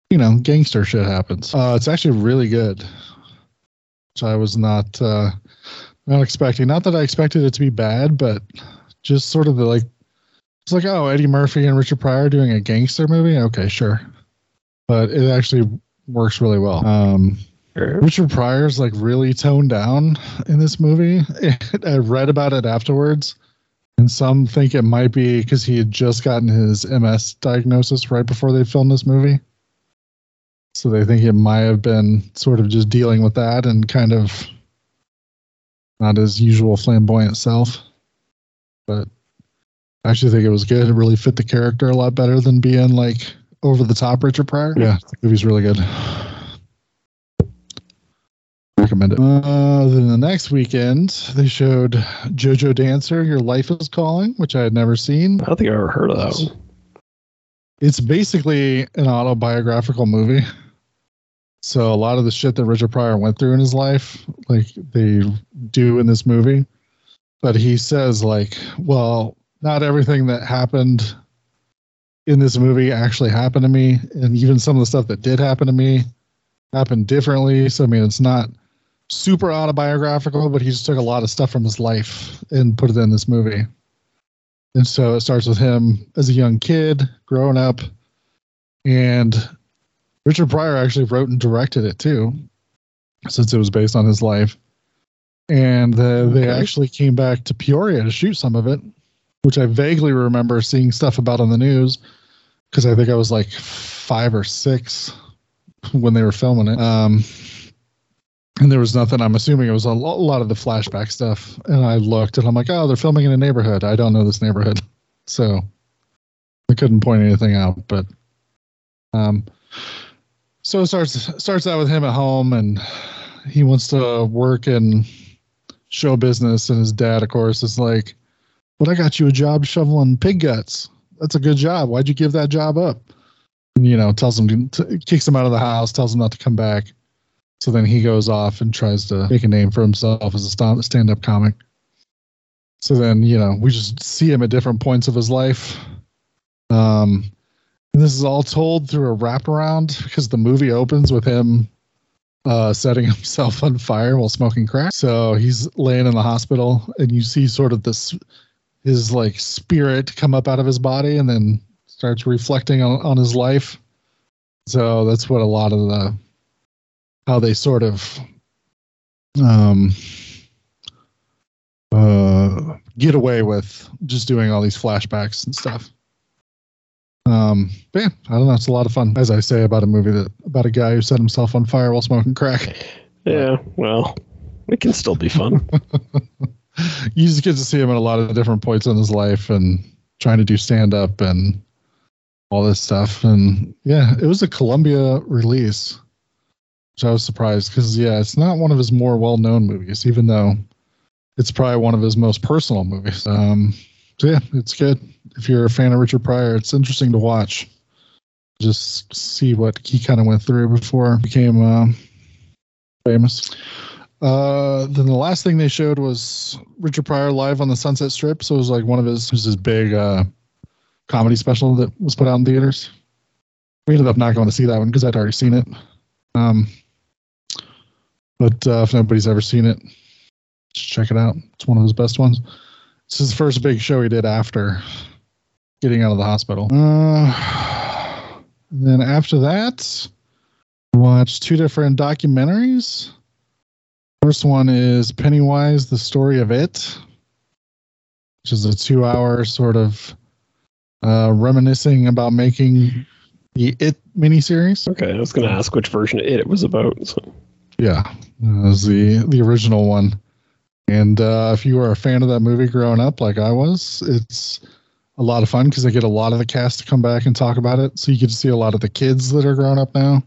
you know, gangster shit happens. Uh, it's actually really good, which I was not. Uh, not expecting. Not that I expected it to be bad, but just sort of the like. It's like, oh, Eddie Murphy and Richard Pryor doing a gangster movie. Okay, sure, but it actually works really well. Um, Richard Pryor's like really toned down in this movie. I read about it afterwards, and some think it might be because he had just gotten his MS diagnosis right before they filmed this movie. So they think it might have been sort of just dealing with that and kind of not his usual flamboyant self. But I actually think it was good. It really fit the character a lot better than being like over the top Richard Pryor. Yeah, the movie's really good. Recommend it. Uh, then the next weekend, they showed JoJo Dancer, Your Life is Calling, which I had never seen. I don't think I ever heard of that one. It's basically an autobiographical movie. So a lot of the shit that Richard Pryor went through in his life, like they do in this movie. But he says, like, well, not everything that happened in this movie actually happened to me. And even some of the stuff that did happen to me happened differently. So I mean it's not super autobiographical, but he just took a lot of stuff from his life and put it in this movie. And so it starts with him as a young kid, growing up, and Richard Pryor actually wrote and directed it too, since it was based on his life. And uh, they actually came back to Peoria to shoot some of it, which I vaguely remember seeing stuff about on the news because I think I was like five or six when they were filming it. Um, and there was nothing. I'm assuming it was a lo- a lot of the flashback stuff. And I looked and I'm like, oh, they're filming in a neighborhood. I don't know this neighborhood. So I couldn't point anything out. But um, so it starts starts out with him at home and he wants to work in show business. And his dad, of course, is like, but I got you a job shoveling pig guts. That's a good job. Why'd you give that job up? And, you know, tells him, to, kicks him out of the house, tells him not to come back. So then he goes off and tries to make a name for himself as a stand up comic. So then, you know, we just see him at different points of his life. Um, and this is all told through a wraparound because the movie opens with him uh, setting himself on fire while smoking crack. So he's laying in the hospital, and you see sort of this his like spirit come up out of his body, and then starts reflecting on, on his life. So that's what a lot of the how they sort of um uh get away with just doing all these flashbacks and stuff. Um, but yeah, I don't know. It's a lot of fun, as I say about a movie that about a guy who set himself on fire while smoking crack. Yeah, well, it can still be fun. you just get to see him at a lot of different points in his life and trying to do stand up and all this stuff. And yeah, it was a Columbia release, which I was surprised because yeah, it's not one of his more well known movies, even though it's probably one of his most personal movies. Um, so yeah, it's good. If you're a fan of Richard Pryor, it's interesting to watch. Just see what he kind of went through before he became uh, famous. Uh, then the last thing they showed was Richard Pryor live on the Sunset Strip. So it was like one of his, was his big uh, comedy special that was put out in theaters. We ended up not going to see that one because I'd already seen it. Um, but uh, if nobody's ever seen it, just check it out. It's one of his best ones. It's his first big show he did after getting out of the hospital. Uh, then after that, watched two different documentaries. First one is Pennywise, the story of it, which is a two hour sort of uh, reminiscing about making the It miniseries. Okay, I was going to ask which version of it it was about. So. Yeah, it was the the original one. And uh, if you were a fan of that movie growing up, like I was, it's a lot of fun because they get a lot of the cast to come back and talk about it. So you get to see a lot of the kids that are grown up now.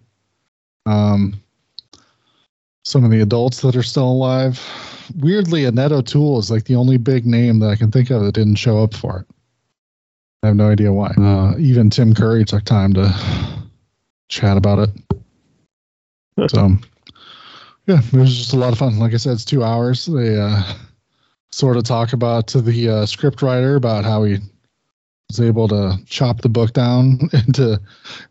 Um, some of the adults that are still alive. Weirdly, Annette O'Toole is like the only big name that I can think of that didn't show up for it. I have no idea why. Uh, even Tim Curry took time to chat about it. So, yeah, it was just a lot of fun. Like I said, it's two hours. They uh, sort of talk about to the uh, script writer about how he was able to chop the book down into.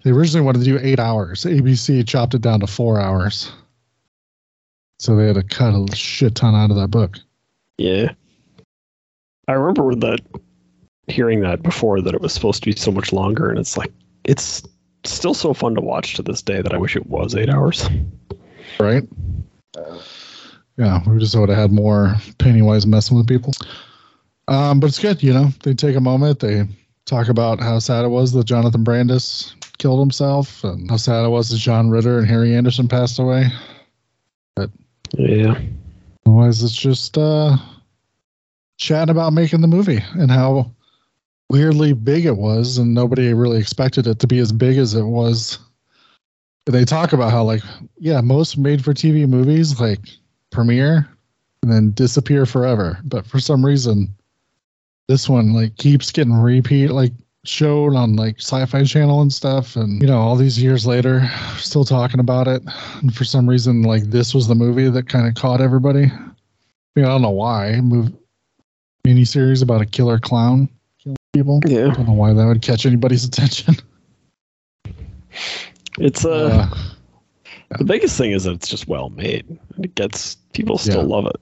They originally wanted to do eight hours. ABC chopped it down to four hours. So they had to cut a shit ton out of that book. Yeah. I remember that hearing that before that it was supposed to be so much longer and it's like it's still so fun to watch to this day that I wish it was 8 hours. right? Yeah, we just would have had more Pennywise messing with people. Um, but it's good, you know. They take a moment, they talk about how sad it was that Jonathan Brandis killed himself and how sad it was that John Ritter and Harry Anderson passed away. Yeah. Otherwise, it's just uh, chatting about making the movie and how weirdly big it was, and nobody really expected it to be as big as it was. They talk about how, like, yeah, most made for TV movies like premiere and then disappear forever, but for some reason, this one like keeps getting repeat, like showed on like Sci-Fi Channel and stuff, and you know, all these years later, still talking about it. And for some reason, like this was the movie that kind of caught everybody. I mean, I don't know why. Move miniseries about a killer clown killing people. yeah I don't know why that would catch anybody's attention. It's uh, Uh, the biggest thing is that it's just well made. It gets people still Yeah. love it.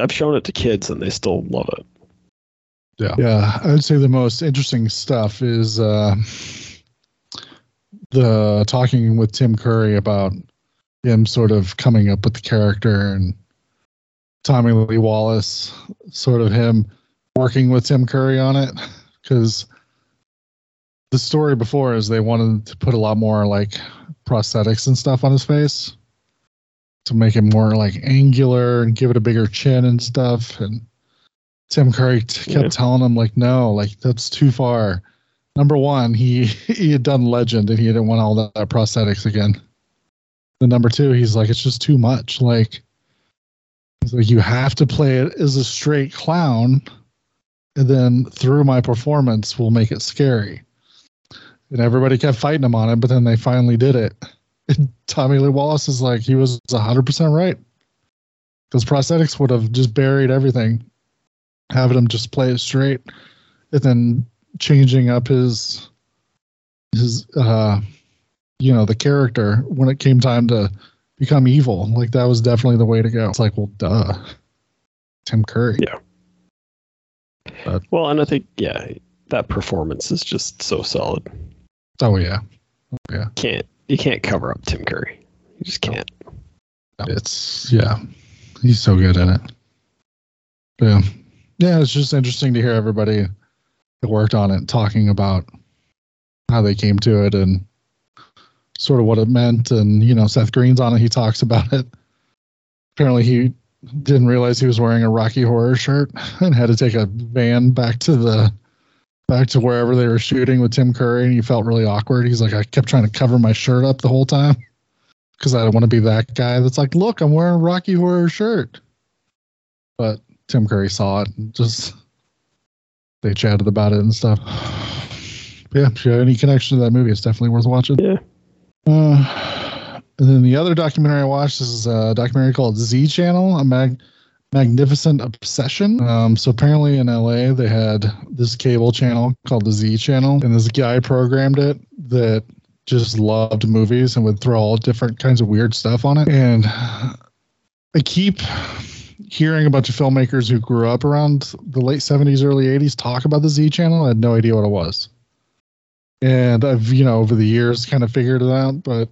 I've shown it to kids and they still love it. Yeah. Yeah. I would say the most interesting stuff is uh, the talking with Tim Curry about him sort of coming up with the character and Tommy Lee Wallace, sort of him working with Tim Curry on it. Because the story before is they wanted to put a lot more like prosthetics and stuff on his face to make him more like angular and give it a bigger chin and stuff. And Tim Curry t- kept Yeah. telling him like, no, like that's too far. Number one, he he had done Legend and he didn't want all that, that prosthetics again. The number two, he's like, it's just too much. Like, he's like, you have to play it as a straight clown, and then through my performance, we'll make it scary. And everybody kept fighting him on it, but then they finally did it. And Tommy Lee Wallace is like, he was 100% right. Because prosthetics would have just buried everything having him just play it straight and then changing up his his uh you know the character when it came time to become evil like that was definitely the way to go it's like well duh tim curry Yeah. Well, and I think yeah, that performance is just so solid. oh yeah. yeah Can't you can't cover up Tim Curry. You just can't. it's yeah he's so good at it yeah yeah it's just interesting to hear everybody that worked on it talking about how they came to it and sort of what it meant. And you know seth green's on it. He talks about it. Apparently he didn't realize he was wearing a rocky horror shirt and had to take a van back to the back to wherever they were shooting with tim curry. And he felt really awkward. He's like i kept trying to cover my shirt up the whole time because I don't want to be that guy that's like, look, I'm wearing a Rocky Horror shirt. But Tim Curry saw it and just they chatted about it and stuff. Yeah, if you have any connection to that movie, it's definitely worth watching. Yeah. Uh, and then the other documentary I watched is a documentary called Z Channel, a mag- magnificent obsession. Um, so apparently in LA they had this cable channel called the Z Channel, and this guy programmed it that just loved movies and would throw all different kinds of weird stuff on it. And I keep hearing a bunch of filmmakers who grew up around the late 70s, early 80s talk about the Z channel. I had no idea what it was. And I've, you know, over the years kind of figured it out. But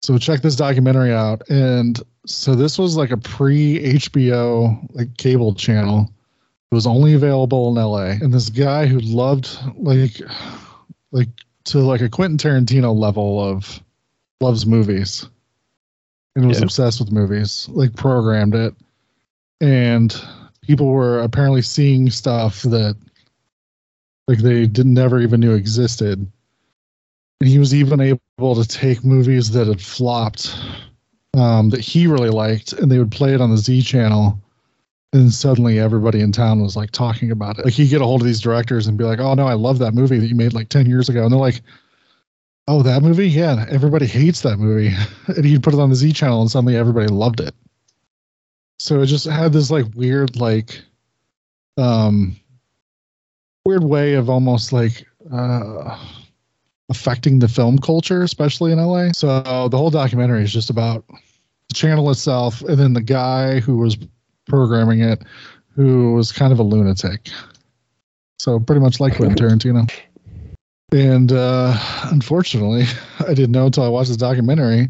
so check this documentary out. And so this was like a pre HBO like cable channel. It was only available in LA. And this guy who loved like like to like a Quentin Tarantino level of loves movies and was Yeah. obsessed with movies, like programmed it. And people were apparently seeing stuff that like they didn't never even knew existed. And he was even able to take movies that had flopped um, that he really liked, and they would play it on the Z channel. And suddenly everybody in town was like talking about it. Like he'd get a hold of these directors and be like, Oh no, I love that movie that you made like 10 years ago. And they're like, Oh, that movie? Yeah, everybody hates that movie. and he'd put it on the Z channel and suddenly everybody loved it. So it just had this like weird, like um weird way of almost like uh affecting the film culture, especially in LA. So the whole documentary is just about the channel itself and then the guy who was programming it who was kind of a lunatic. So pretty much like Quentin Tarantino. And uh unfortunately, I didn't know until I watched the documentary.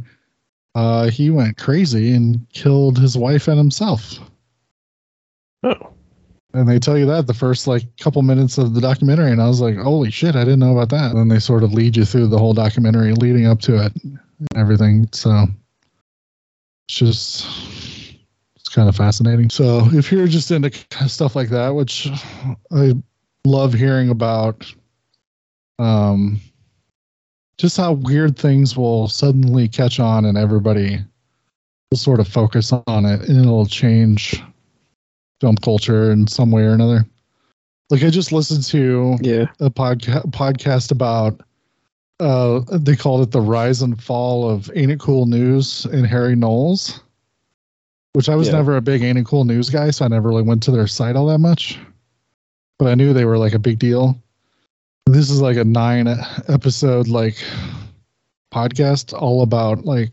Uh he went crazy and killed his wife and himself. Oh. And they tell you that the first like couple minutes of the documentary, and I was like, "Holy shit, I didn't know about that." And then they sort of lead you through the whole documentary leading up to it, and everything. So it's just it's kind of fascinating. So if you're just into stuff like that, which I love hearing about, um, just how weird things will suddenly catch on, and everybody will sort of focus on it, and it'll change film culture in some way or another. Like I just listened to Yeah. a podca- podcast about uh they called it the rise and fall of Ain't It Cool News and Harry Knowles. Which I was Yeah. never a big Ain't It Cool News guy, so I never really went to their site all that much. But I knew they were like a big deal. This is like a nine episode like podcast all about like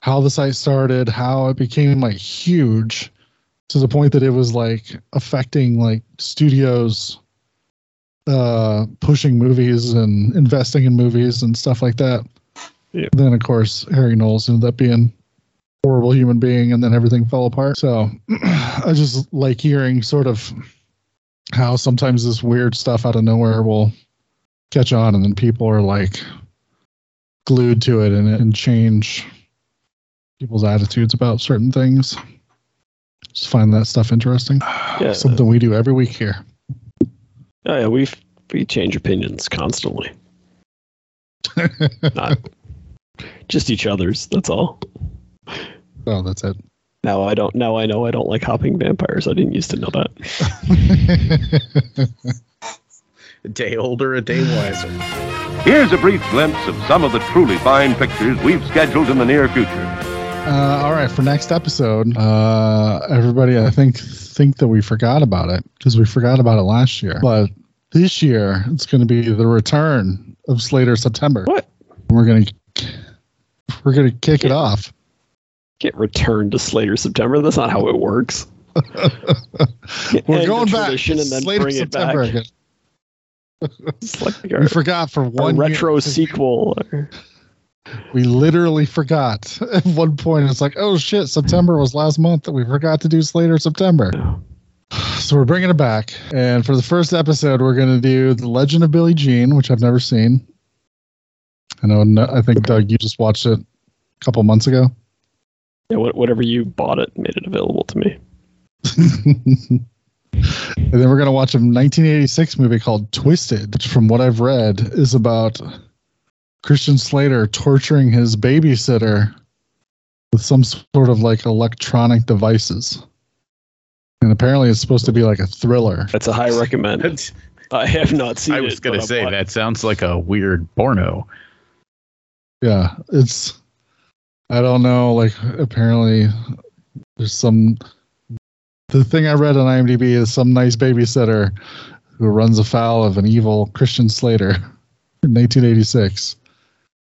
how the site started, how it became like huge to the point that it was like affecting like studios uh pushing movies and investing in movies and stuff like that. Yeah. Then of course Harry Knowles ended up being horrible human being and then everything fell apart. So I just like hearing sort of how sometimes this weird stuff out of nowhere will catch on and then people are like glued to it and, and change people's attitudes about certain things. Just find that stuff interesting. Yeah. Something we do every week here. Oh, yeah, we we change opinions constantly. Not just each other's. That's all. Oh, that's it. Now I don't. Now I know I don't like hopping vampires. I didn't used to know that. A day older, a day wiser. Here's a brief glimpse of some of the truly fine pictures we've scheduled in the near future. Uh, all right, for next episode, uh, everybody, I think think that we forgot about it because we forgot about it last year. But this year, it's going to be the return of Slater September. What? We're gonna we're gonna kick it off. Get returned to Slater September. That's not how it works. We're End going back. and then Slater bring it back. Again. It's like We forgot for one retro year. sequel. We literally forgot at one point. It's like, oh shit, September was last month that we forgot to do Slater September. So we're bringing it back, and for the first episode, we're going to do the Legend of Billie Jean, which I've never seen. I know. I think Doug, you just watched it a couple months ago. Yeah, whatever you bought it made it available to me. and then we're going to watch a 1986 movie called Twisted, which, from what I've read, is about Christian Slater torturing his babysitter with some sort of like electronic devices. And apparently, it's supposed to be like a thriller. That's a high recommend. That's- I have not seen I it. was gonna say that sounds like a weird porno. Yeah, it's. I don't know. Like, apparently, there's some. The thing I read on IMDb is some nice babysitter who runs afoul of an evil Christian Slater in 1986.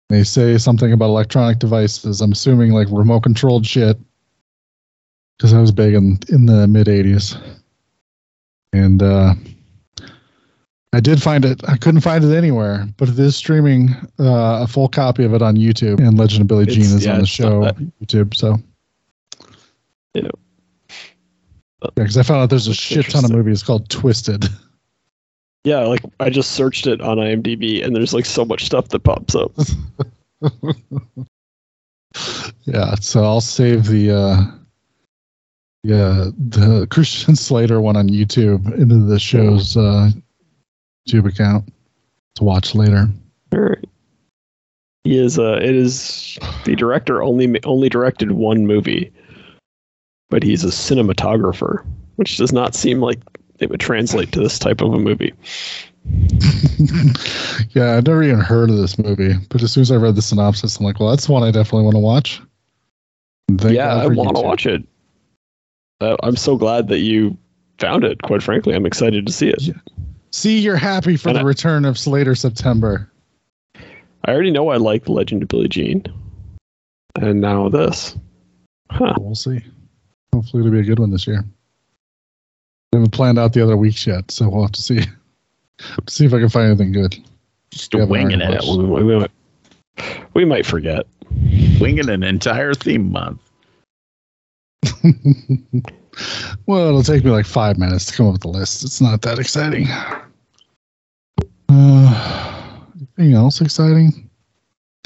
They say something about electronic devices. I'm assuming like remote controlled shit because I was big in in the mid 80s. And uh, I did find it. I couldn't find it anywhere, but it is streaming uh, a full copy of it on YouTube. And Legend of Billie Jean It's- is yeah, on the show YouTube. So You know. yeah, because I found out there's a shit ton of movies called Twisted. Yeah, like I just searched it on IMDb, and there's like so much stuff that pops up. yeah, so I'll save the uh, yeah the Christian Slater one on YouTube into the show's uh, YouTube account to watch later. All right. He is. Uh, it is the director only only directed one movie, but he's a cinematographer, which does not seem like it would translate to this type of a movie. yeah, I've never even heard of this movie, but as soon as I read the synopsis, I'm like, well, that's one I definitely want to watch. Thank yeah, I want to watch it. Uh, I'm so glad that you found it. Quite frankly, I'm excited to see it. See, you're happy for And the I- return of Slater September. I already know I like The Legend of Billie Jean, and now this. Huh. We'll see. Hopefully, it'll be a good one this year. I haven't planned out the other weeks yet, so we'll have to see. see if I can find anything good. Just We haven't winging it. We, we, we might, we might forget. Winging an entire theme month. Well, it'll take me like five minutes to come up with the list. It's not that exciting. Uh, anything else exciting?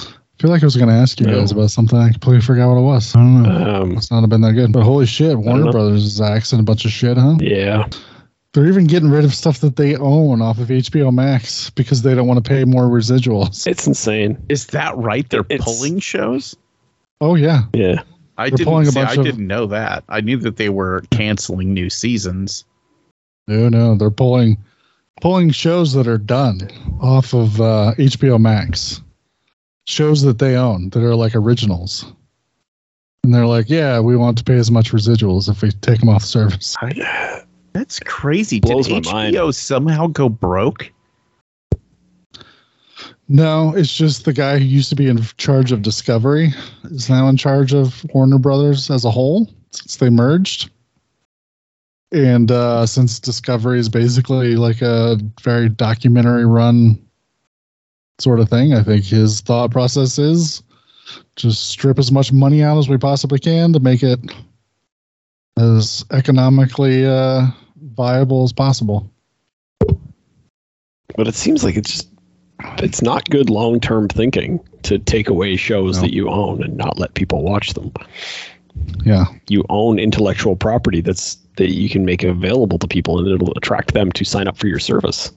I feel like I was going to ask you No. guys about something. I completely forgot what it was. I don't know. Um, Must not have been that good. But holy shit, Warner. Brothers is axing a bunch of shit, huh? yeah. They're even getting rid of stuff that they own off of HBO Max because they don't want to pay more residuals. It's insane. Is that right? They're It's- pulling shows. Oh yeah, Yeah. I They're pulling didn't. a See, I of- didn't know that. I knew that they were canceling new seasons. no, no, they're pulling pulling shows that are done off of uh, HBO Max, shows that they own that are like originals, and they're like, yeah, we want to pay as much residuals if we take them off the service. I, that's crazy. Blows Did my mind. HBO somehow go broke? No, it's just the guy who used to be in charge of Discovery is now in charge of Warner Brothers as a whole since they merged. And uh, since Discovery is basically like a very documentary run sort of thing, I think his thought process is just strip as much money out as we possibly can to make it as economically uh, viable as possible. But it seems like it's just it's not good long term thinking to take away shows No. that you own and not let people watch them. Yeah. You own intellectual property that's that you can make available to people and it'll attract them to sign up for your service.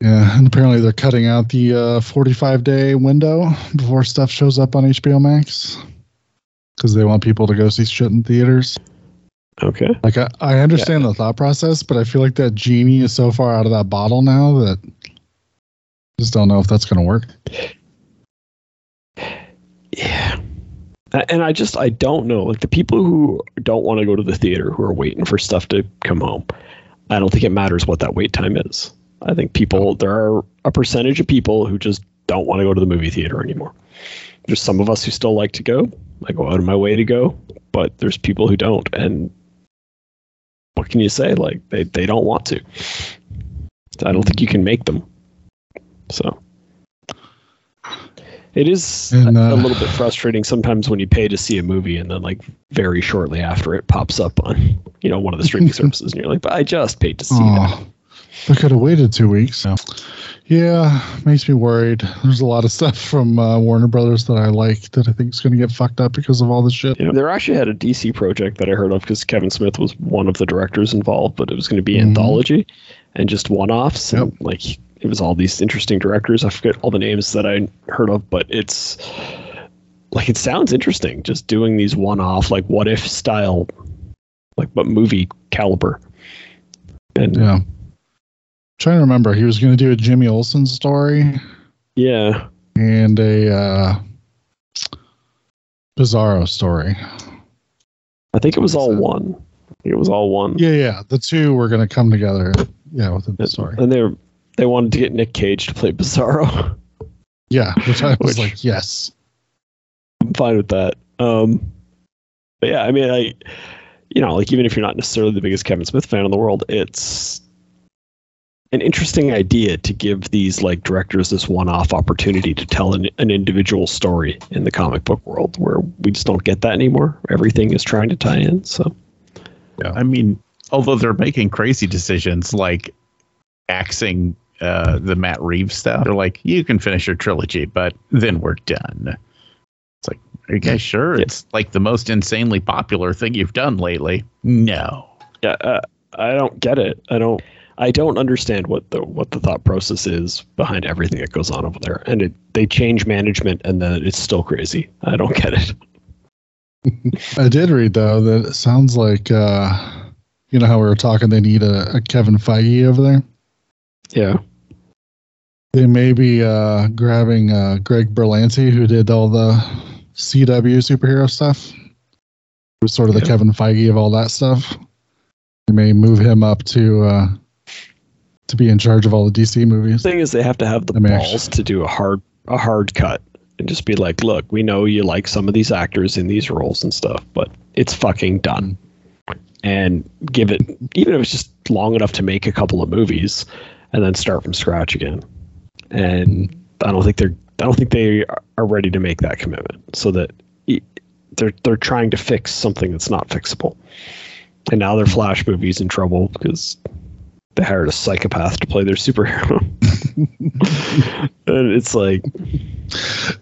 Yeah, and apparently they're cutting out the uh, 45 day window before stuff shows up on HBO Max because they want people to go see shit in theaters. Okay. Like, I, I understand the thought process, but I feel like that genie is so far out of that bottle now that I just don't know if that's going to work. Yeah. And I just I don't know. Like the people who don't want to go to the theater who are waiting for stuff to come home. I don't think it matters what that wait time is. I think people there are a percentage of people who just don't want to go to the movie theater anymore. There's some of us who still like to go. I go out of my way to go, but there's people who don't and what can you say? Like they, they don't want to. I don't think you can make them. So it is And, a, uh, a little bit frustrating sometimes when you pay to see a movie and then like very shortly after it pops up on you know one of the streaming services and you're like, but I just paid to see that. I could have waited two weeks. Yeah, makes me worried. There's a lot of stuff from uh, Warner Brothers that I like that I think is going to get fucked up because of all this shit. You know, there actually had a DC project that I heard of because Kevin Smith was one of the directors involved, but it was going to be Mhm. anthology and just one-offs. And Yep. like it was all these interesting directors. I forget all the names that I heard of, but it's like it sounds interesting. Just doing these one-off, like what if style, like but movie caliber. And Yeah. Trying to remember, he was going to do a Jimmy Olsen story yeah, and a uh, Bizarro story. I think it was all one. It was all one. Yeah, yeah. The two were going to come together. Yeah, within the story. And they were, they wanted to get Nick Cage to play Bizarro. Yeah, which I was Which- like, yes. I'm fine with that. Um, but yeah, I mean, I, you know, like even if you're not necessarily the biggest Kevin Smith fan in the world, it's an interesting idea to give these like directors this one-off opportunity to tell an, an individual story in the comic book world, where we just don't get that anymore. Everything is trying to tie in. So Yeah. I mean, although they're making crazy decisions like axing uh, the Matt Reeves stuff, they're like, you can finish your trilogy, but then we're done. It's like, are you guys sure? Yeah. It's like the most insanely popular thing you've done lately. No. yeah, uh, I don't get it. I don't. I don't understand what the what the thought process is behind everything that goes on over there. And it, they change management, and then it's still crazy. I don't get it. I did read, though, that it sounds like, uh, you know how we were talking, they need a, a Kevin Feige over there? Yeah. They may be uh, grabbing uh, Greg Berlanti, who did all the CW superhero stuff. He was sort of the Kevin Feige of all that stuff. They may move him up to uh, to be in charge of all the DC movies. The thing is they have to have the I mean, balls to do a hard a hard cut and just be like, look, we know you like some of these actors in these roles and stuff, but it's fucking done. And give it even if it's just long enough to make a couple of movies and then start from scratch again. And I don't think they're I don't think they are ready to make that commitment. So that they're they're trying to fix something that's not fixable, and now their Flash movie's in trouble because they hired a psychopath to play their superhero, and it's like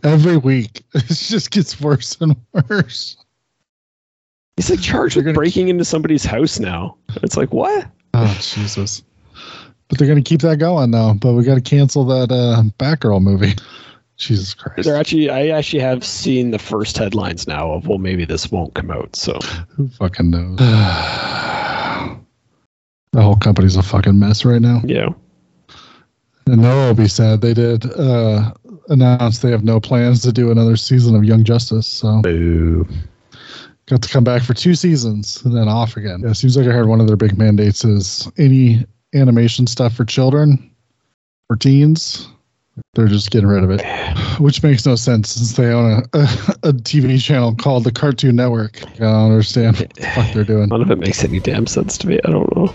Every week, it just gets worse and worse. he's like charged They're with breaking into somebody's house now. It's like what? Oh Jesus! But they're gonna keep that going though. But we got to cancel that uh, Batgirl movie. Jesus Christ! They're actually I actually have seen the first headlines now of well maybe this won't come out. So Who fucking knows? the whole company's a fucking mess right now. yeah. And no, will be sad. They did uh, announce they have no plans to do another season of Young Justice. So Boo. got to come back for two seasons and then off again. Yeah, it seems like I heard one of their big mandates is any animation stuff for children or teens. They're just getting rid of it, which makes no sense since they own a, a, a TV channel called the Cartoon Network. I don't understand what the fuck they're doing. None of it makes any damn sense to me. I don't know.